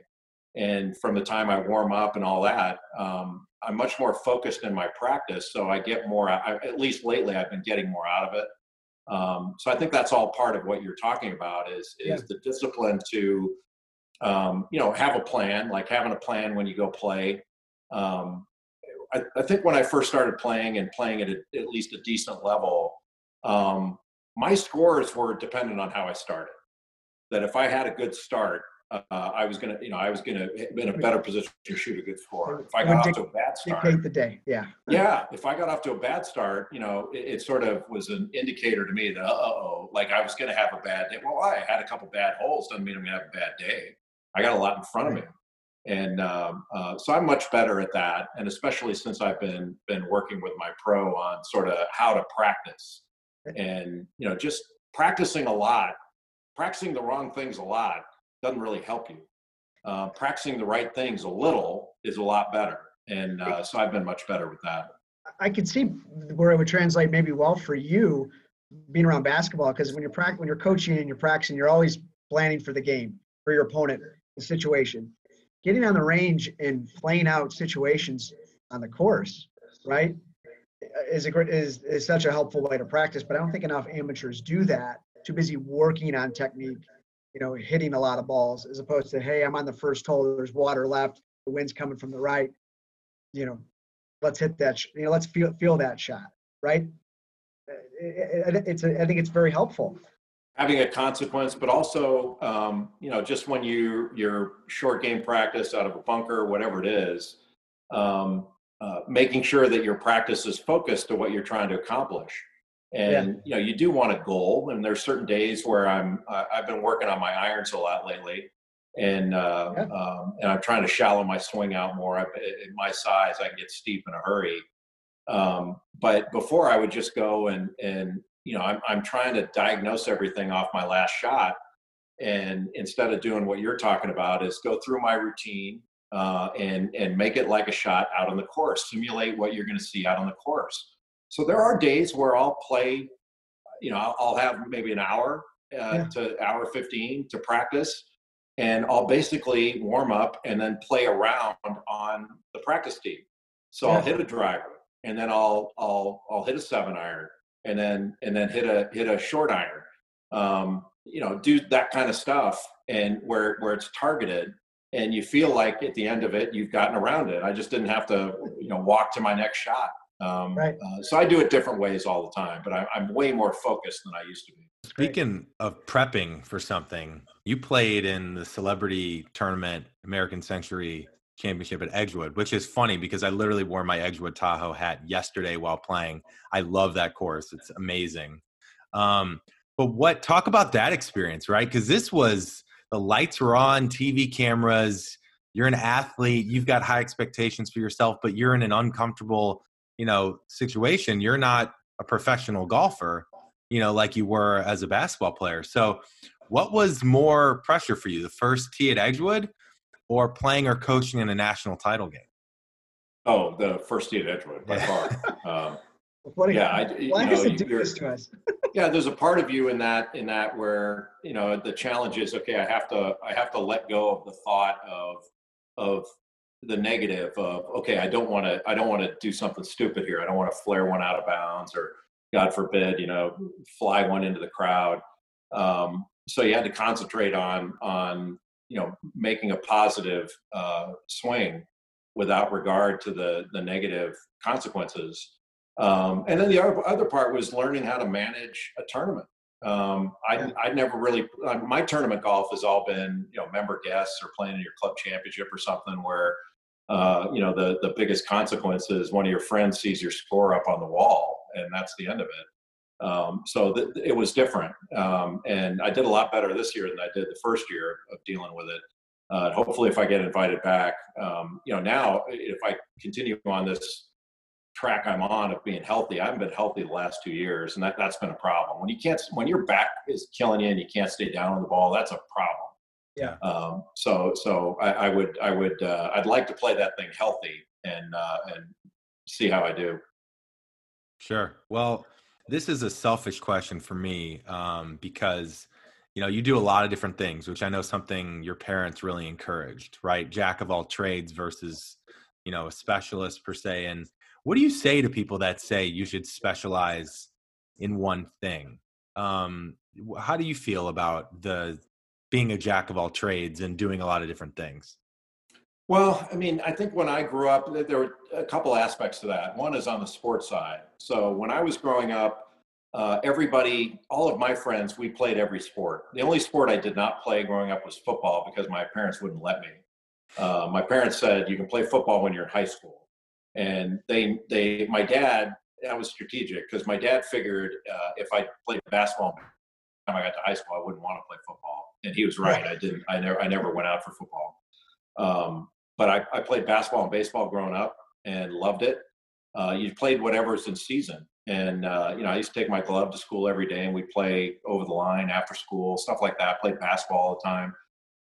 And from the time I warm up and all that, um, I'm much more focused in my practice, so I get more. I, at least lately, I've been getting more out of it. Um, so I think that's all part of what you're talking about is is yeah. the discipline to, um, you know, have a plan, like having a plan when you go play. Um, I, I, think when I first started playing and playing at a, at least a decent level, um, my scores were dependent on how I started. That if I had a good start, uh, I was gonna, you know, I was gonna be in a better position to shoot a good score. If I got off to a bad start, dictate the day. Yeah. Yeah. If I got off to a bad start, you know, it, it sort of was an indicator to me that, uh oh, like I was gonna have a bad day. Well, I had a couple bad holes. Doesn't mean I'm gonna have a bad day. I got a lot in front of me, and um, uh, so I'm much better at that. And especially since I've been been working with my pro on sort of how to practice, and you know, just practicing a lot, practicing the wrong things a lot doesn't really help you. Uh, practicing the right things a little is a lot better. And uh, so I've been much better with that. I could see where it would translate maybe well for you being around basketball because when you're practicing, when you're coaching and you're practicing, you're always planning for the game, for your opponent, the situation. Getting on the range and playing out situations on the course, right, is a great is is such a helpful way to practice. But I don't think enough amateurs do that. Too busy working on technique you know, hitting a lot of balls as opposed to, hey, I'm on the first hole, there's water left, the wind's coming from the right, you know, let's hit that, you know, let's feel feel that shot, right? Uh, it, it, it's a, I think it's very helpful. Having a consequence, but also, um, you know, just when you your short game practice out of a bunker, whatever it is, um, uh, making sure that your practice is focused to what you're trying to accomplish and yeah. you know you do want a goal and there's certain days where i'm uh, i've been working on my irons a lot lately and uh, yeah. um, and i'm trying to shallow my swing out more at my size i can get steep in a hurry um, but before i would just go and and you know I'm, I'm trying to diagnose everything off my last shot and instead of doing what you're talking about is go through my routine uh, and and make it like a shot out on the course simulate what you're going to see out on the course so there are days where I'll play, you know, I'll, have maybe an hour uh, yeah. to hour 15 to practice and I'll basically warm up and then play around on the practice tee. So yeah. I'll hit a driver and then I'll, I'll, I'll hit a seven iron and then, and then hit a, hit a short iron. Um, you know, do that kind of stuff and where, where it's targeted and you feel like at the end of it, you've gotten around it. I just didn't have to, you know, walk to my next shot. Um, right. Uh, so I do it different ways all the time, but I, am way more focused than I used to be. Speaking of prepping for something, you played in the celebrity tournament American Century Championship at Edgewood, which is funny because I literally wore my Edgewood Tahoe hat yesterday while playing. I love that course; it's amazing. Um, but what? Talk about that experience, right? Because this was the lights were on, TV cameras. You're an athlete. You've got high expectations for yourself, but you're in an uncomfortable you know situation you're not a professional golfer you know like you were as a basketball player so what was more pressure for you the first tee at edgewood or playing or coaching in a national title game oh the first tee at edgewood by far um, what yeah, I, why know, does it do this to us? yeah, there's a part of you in that in that where you know the challenge is okay. I have to I have to let go of the thought of of the negative of okay i don't want to i don't want to do something stupid here i don't want to flare one out of bounds or god forbid you know fly one into the crowd um, so you had to concentrate on on you know making a positive uh, swing without regard to the the negative consequences. Um, and then the other, other part was learning how to manage a tournament. Um, I I never really uh, my tournament golf has all been you know member guests or playing in your club championship or something where uh, you know the the biggest consequence is one of your friends sees your score up on the wall and that's the end of it. Um, so th- it was different, um, and I did a lot better this year than I did the first year of dealing with it. Uh, hopefully, if I get invited back, um, you know, now if I continue on this track I'm on of being healthy, I haven't been healthy the last two years, and that that's been a problem. When you can't, when your back is killing you and you can't stay down on the ball, that's a problem. Yeah. Um, so so I, I, would I would uh, I'd like to play that thing healthy and uh, and see how I do. Sure. Well, this is a selfish question for me um, because you know you do a lot of different things, which I know something your parents really encouraged, right? Jack of all trades versus you know a specialist per se. And what do you say to people that say you should specialize in one thing? Um, how do you feel about the being a jack of all trades and doing a lot of different things? Well, I mean, I think when I grew up, there were a couple aspects to that. One is on the sports side. So when I was growing up, uh, everybody, all of my friends, we played every sport. The only sport I did not play growing up was football because my parents wouldn't let me. Uh, my parents said you can play football when you're in high school, and they, they, my dad, that was strategic because my dad figured uh, if I played basketball time I got to high school, I wouldn't want to play football, and he was right. I didn't. I never. I never went out for football. Um, but I, I played basketball and baseball growing up and loved it. Uh, you played whatever's in season. And, uh, you know, I used to take my glove to school every day and we'd play over the line after school, stuff like that. I played basketball all the time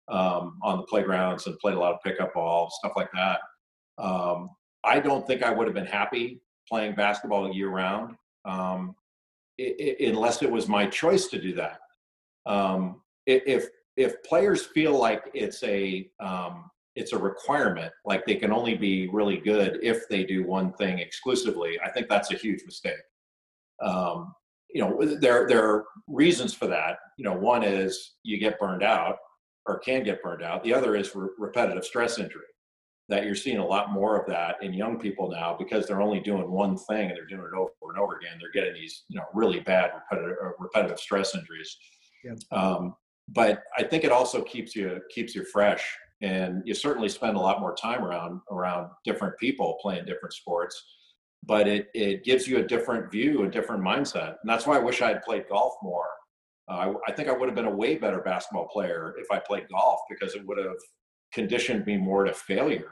um, on the playgrounds and played a lot of pickup ball, stuff like that. Um, I don't think I would have been happy playing basketball year round um, unless it was my choice to do that. Um, if if players feel like it's a um, it's a requirement like they can only be really good if they do one thing exclusively i think that's a huge mistake. Um, you know there there are reasons for that. You know one is you get burned out or can get burned out. The other is re- repetitive stress injury that you're seeing a lot more of that in young people now because they're only doing one thing and they're doing it over and over again. They're getting these you know really bad repetitive, uh, repetitive stress injuries. Yep. um, but i think it also keeps you keeps you fresh and you certainly spend a lot more time around around different people playing different sports but it it gives you a different view a different mindset. And that's why i wish i had played golf more. Uh, I, I, think i would have been a way better basketball player if i played golf because it would have conditioned me more to failure.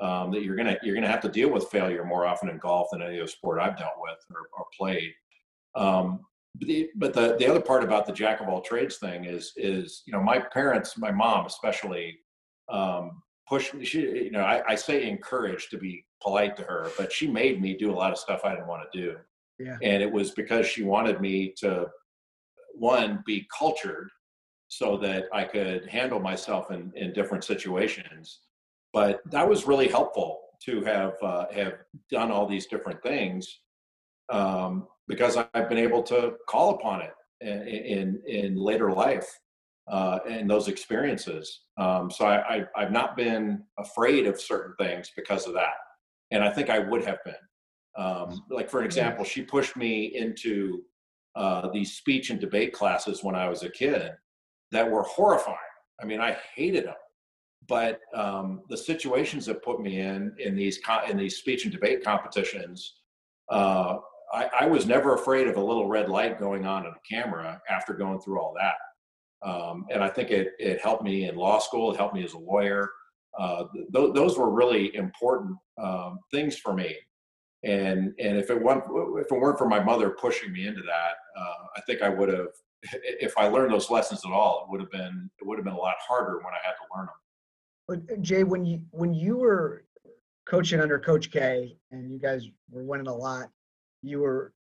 Um, that you're gonna you're gonna have to deal with failure more often in golf than any other sport i've dealt with or, or played. Um, the, but the, the other part about the jack of all trades thing is is you know my parents my mom especially um, push me. She, you know, I, I say encourage to be polite to her, but she made me do a lot of stuff I didn't want to do. Yeah. And it was because she wanted me to, one, be cultured so that I could handle myself in, in different situations. But that was really helpful to have uh, have done all these different things um, because I've been able to call upon it in in, in later life uh, and those experiences. Um, so I, I, have not been afraid of certain things because of that. And I think I would have been. Um, like, for an example, she pushed me into uh, these speech and debate classes when I was a kid that were horrifying. I mean, I hated them. But um, the situations that put me in in these in these speech and debate competitions, uh, I, I was never afraid of a little red light going on in a camera after going through all that. Um, and I think it, it helped me in law school. It helped me as a lawyer. Uh, th- those were really important um, things for me. And and if it weren't if it weren't for my mother pushing me into that, uh, I think I would have. If I learned those lessons at all, it would have been it would have been a lot harder when I had to learn them. But uh, Jay, when you when you were coaching under Coach K, and you guys were winning a lot, you were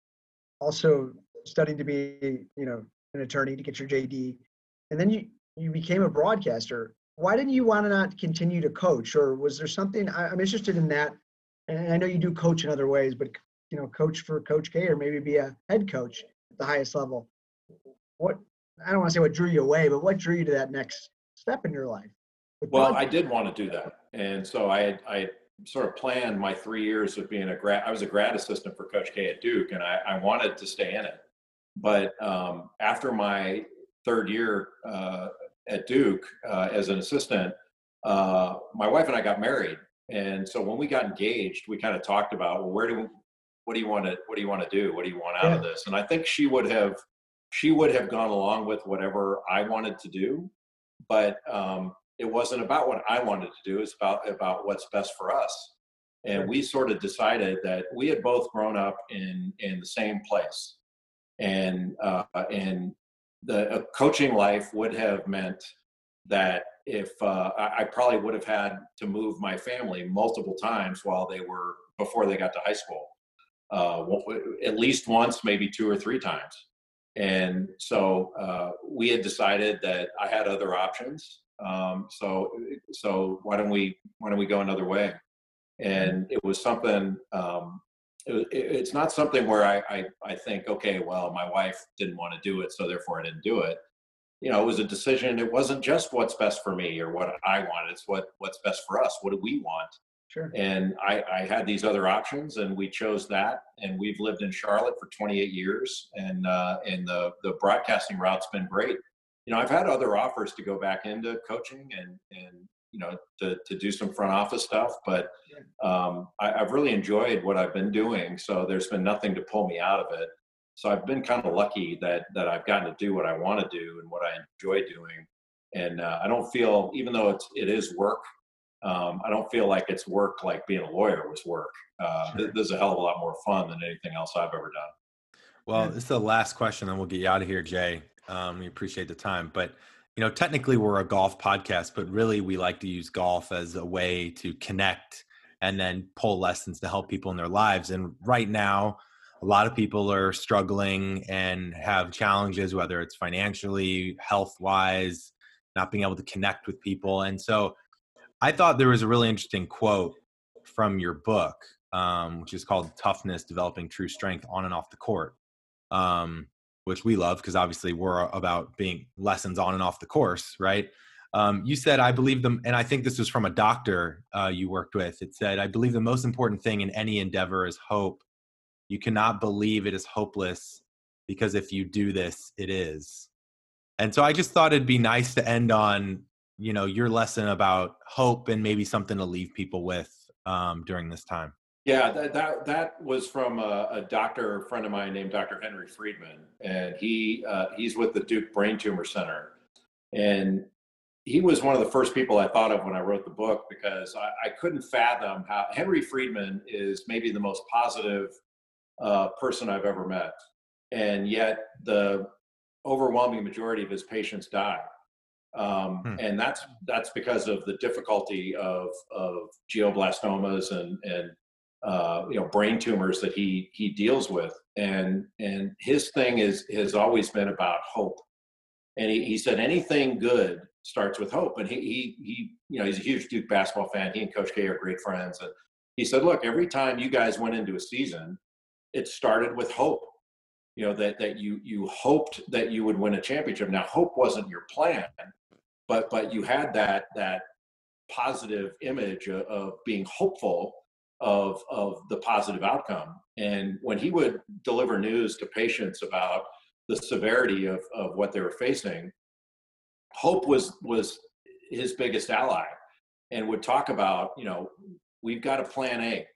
also studying to be you know an attorney to get your JD and then you you became a broadcaster. Why didn't you want to not continue to coach, or was there something? I, am interested in that, and I know you do coach in other ways, but you know, coach for Coach K, or maybe be a head coach at the highest level. What I don't want to say what drew you away, but what drew you to that next step in your life. Well, I did want to do that, and so I I sort of planned my three years of being a grad. I was a grad assistant for Coach K at Duke, and I, I wanted to stay in it. But um, after my third year uh, at Duke uh, as an assistant, uh, my wife and I got married, and so when we got engaged, we kind of talked about, well, where do we, what do you want to what do you want to do? What do you want out yeah. of this? And I think she would have she would have gone along with whatever I wanted to do, but um, it wasn't about what I wanted to do. It's about about what's best for us. And we sort of decided that we had both grown up in in the same place, and uh, and the coaching life would have meant that if uh, I, I probably would have had to move my family multiple times while they were before they got to high school, uh, at least once, maybe two or three times. And so uh, we had decided that I had other options um, so so why don't we why don't we go another way? And it was something. Um, it, it's not something where I, I I think okay, well, my wife didn't want to do it, so therefore I didn't do it. You know, it was a decision. It wasn't just what's best for me or what I want. It's what what's best for us. What do we want? Sure. And I, I had these other options, and we chose that. And we've lived in Charlotte for 28 years, and uh, and the the broadcasting route's been great you know, I've had other offers to go back into coaching and and you know to to do some front office stuff, but um, I, I've really enjoyed what I've been doing. So there's been nothing to pull me out of it. So I've been kind of lucky that that I've gotten to do what I want to do and what I enjoy doing. And uh, I don't feel, even though it's it is work, um, I don't feel like it's work like being a lawyer was work. Uh, sure. This is a hell of a lot more fun than anything else I've ever done. Well, this is the last question, and we'll get you out of here, Jay. Um, we appreciate the time, but you know, technically we're a golf podcast, but really we like to use golf as a way to connect and then pull lessons to help people in their lives. And right now, a lot of people are struggling and have challenges, whether it's financially, health wise, not being able to connect with people. And so I thought there was a really interesting quote from your book, um, which is called Toughness Developing True Strength on and Off the Court. Um, which we love because obviously we're about being lessons on and off the course, right? Um, you said, I believe them, and I think this was from a doctor uh, you worked with. It said, I believe the most important thing in any endeavor is hope. You cannot believe it is hopeless because if you do this, it is. And so I just thought it'd be nice to end on, you know, your lesson about hope and maybe something to leave people with um, during this time. Yeah, that that, that was from a, a, doctor friend of mine named Dr. Henry Friedman, and he uh, he's with the Duke Brain Tumor Center, and he was one of the first people I thought of when I wrote the book because I, I couldn't fathom how Henry Friedman is maybe the most positive uh, person I've ever met, and yet the overwhelming majority of his patients die. Um, hmm. and that's that's because of the difficulty of of glioblastomas and and uh, you know brain tumors that he he deals with. And and his thing is has always been about hope. And he, he said anything good starts with hope. And he, he he you know he's a huge duke basketball fan. He and coach k are great friends. And he said look every time you guys went into a season it started with hope. You know that that you you hoped that you would win a championship. Now hope wasn't your plan but but you had that that positive image of, of being hopeful of of the positive outcome. And when he would deliver news to patients about the severity of, of what they were facing, hope was was his biggest ally and would talk about, you know, we've got a plan A.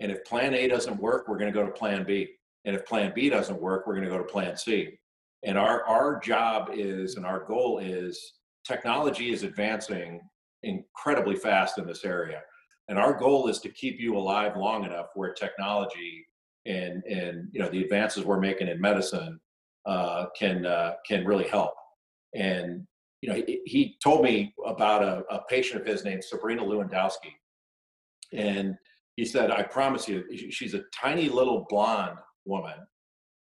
And if plan A doesn't work, we're going to go to plan B. And if plan B doesn't work, we're going to go to plan C. And our, our job is and our goal is technology is advancing incredibly fast in this area and our goal is to keep you alive long enough where technology and and you know the advances we're making in medicine uh, can uh, can really help. And you know, he, he told me about a, a, patient of his named Sabrina Lewandowski, and he said, "I promise you, she's a tiny little blonde woman,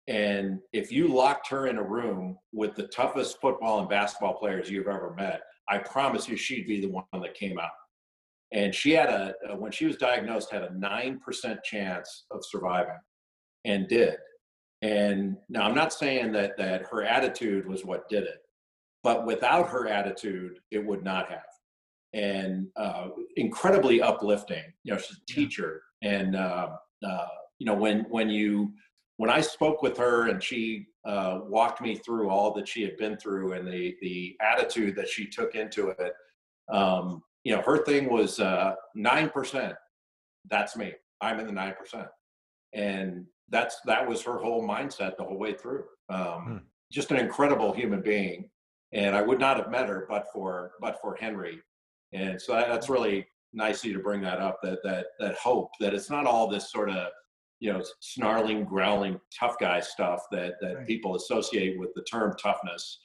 and if you locked her in a room with the toughest football and basketball players you've ever met, I promise you, she'd be the one that came out." And she had a when she was diagnosed had a 9% chance of surviving and did and now i'm not saying that that her attitude was what did it but without her attitude, it would not have. And uh, incredibly uplifting. You know, she's a teacher, and uh, uh, you know when when you when I spoke with her and she uh, walked me through all that she had been through and the the attitude that she took into it. Um, you know, her thing was uh, nine percent. That's me. I'm in the nine percent, and that's that was her whole mindset the whole way through. Um, hmm. Just an incredible human being, and I would not have met her but for but for Henry. And so that's really nice of you to bring that up. That that that hope that it's not all this sort of you know snarling, growling, tough guy stuff that that right. people associate with the term toughness.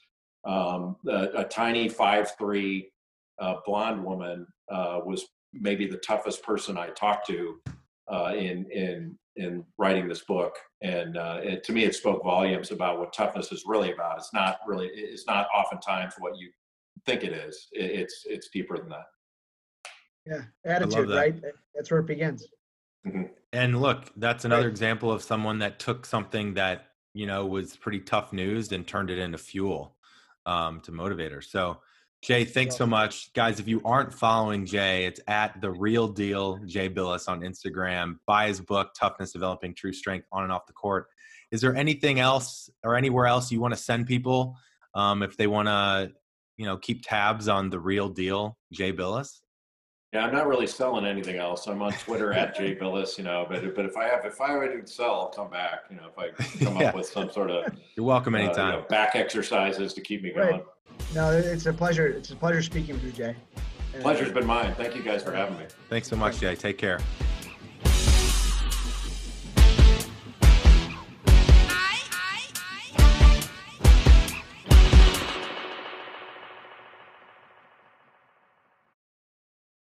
Um, a, a, tiny five three uh, blonde woman uh, was maybe the toughest person I talked to uh, in in in writing this book, and uh, it, to me, it spoke volumes about what toughness is really about. It's not really. It's not oftentimes what you think it is. It, it's it's deeper than that. Yeah, attitude, that. right? That's where it begins. Mm-hmm. And look, that's another right. example of someone that took something that you know was pretty tough news and turned it into fuel um, to motivate her. So Jay, thanks so much. Guys, if you aren't following Jay, it's at the real deal Jay Bilas on Instagram. Buy his book, Toughness Developing True Strength on and off the court. Is there anything else or anywhere else you want to send people um, if they want to, you know, keep tabs on the real deal Jay Bilas? Yeah, I'm not really selling anything else. I'm on Twitter at Jay Bilas, you know, but but if I have if I have anything to sell, I'll come back. You know, if I come yeah. up with some sort of you're welcome anytime. Uh, you know, back exercises to keep me going. Right. No, it's a pleasure. It's a pleasure speaking with you, Jay. Pleasure's been mine. Thank you guys for having me. Thanks so much, Jay. Take care.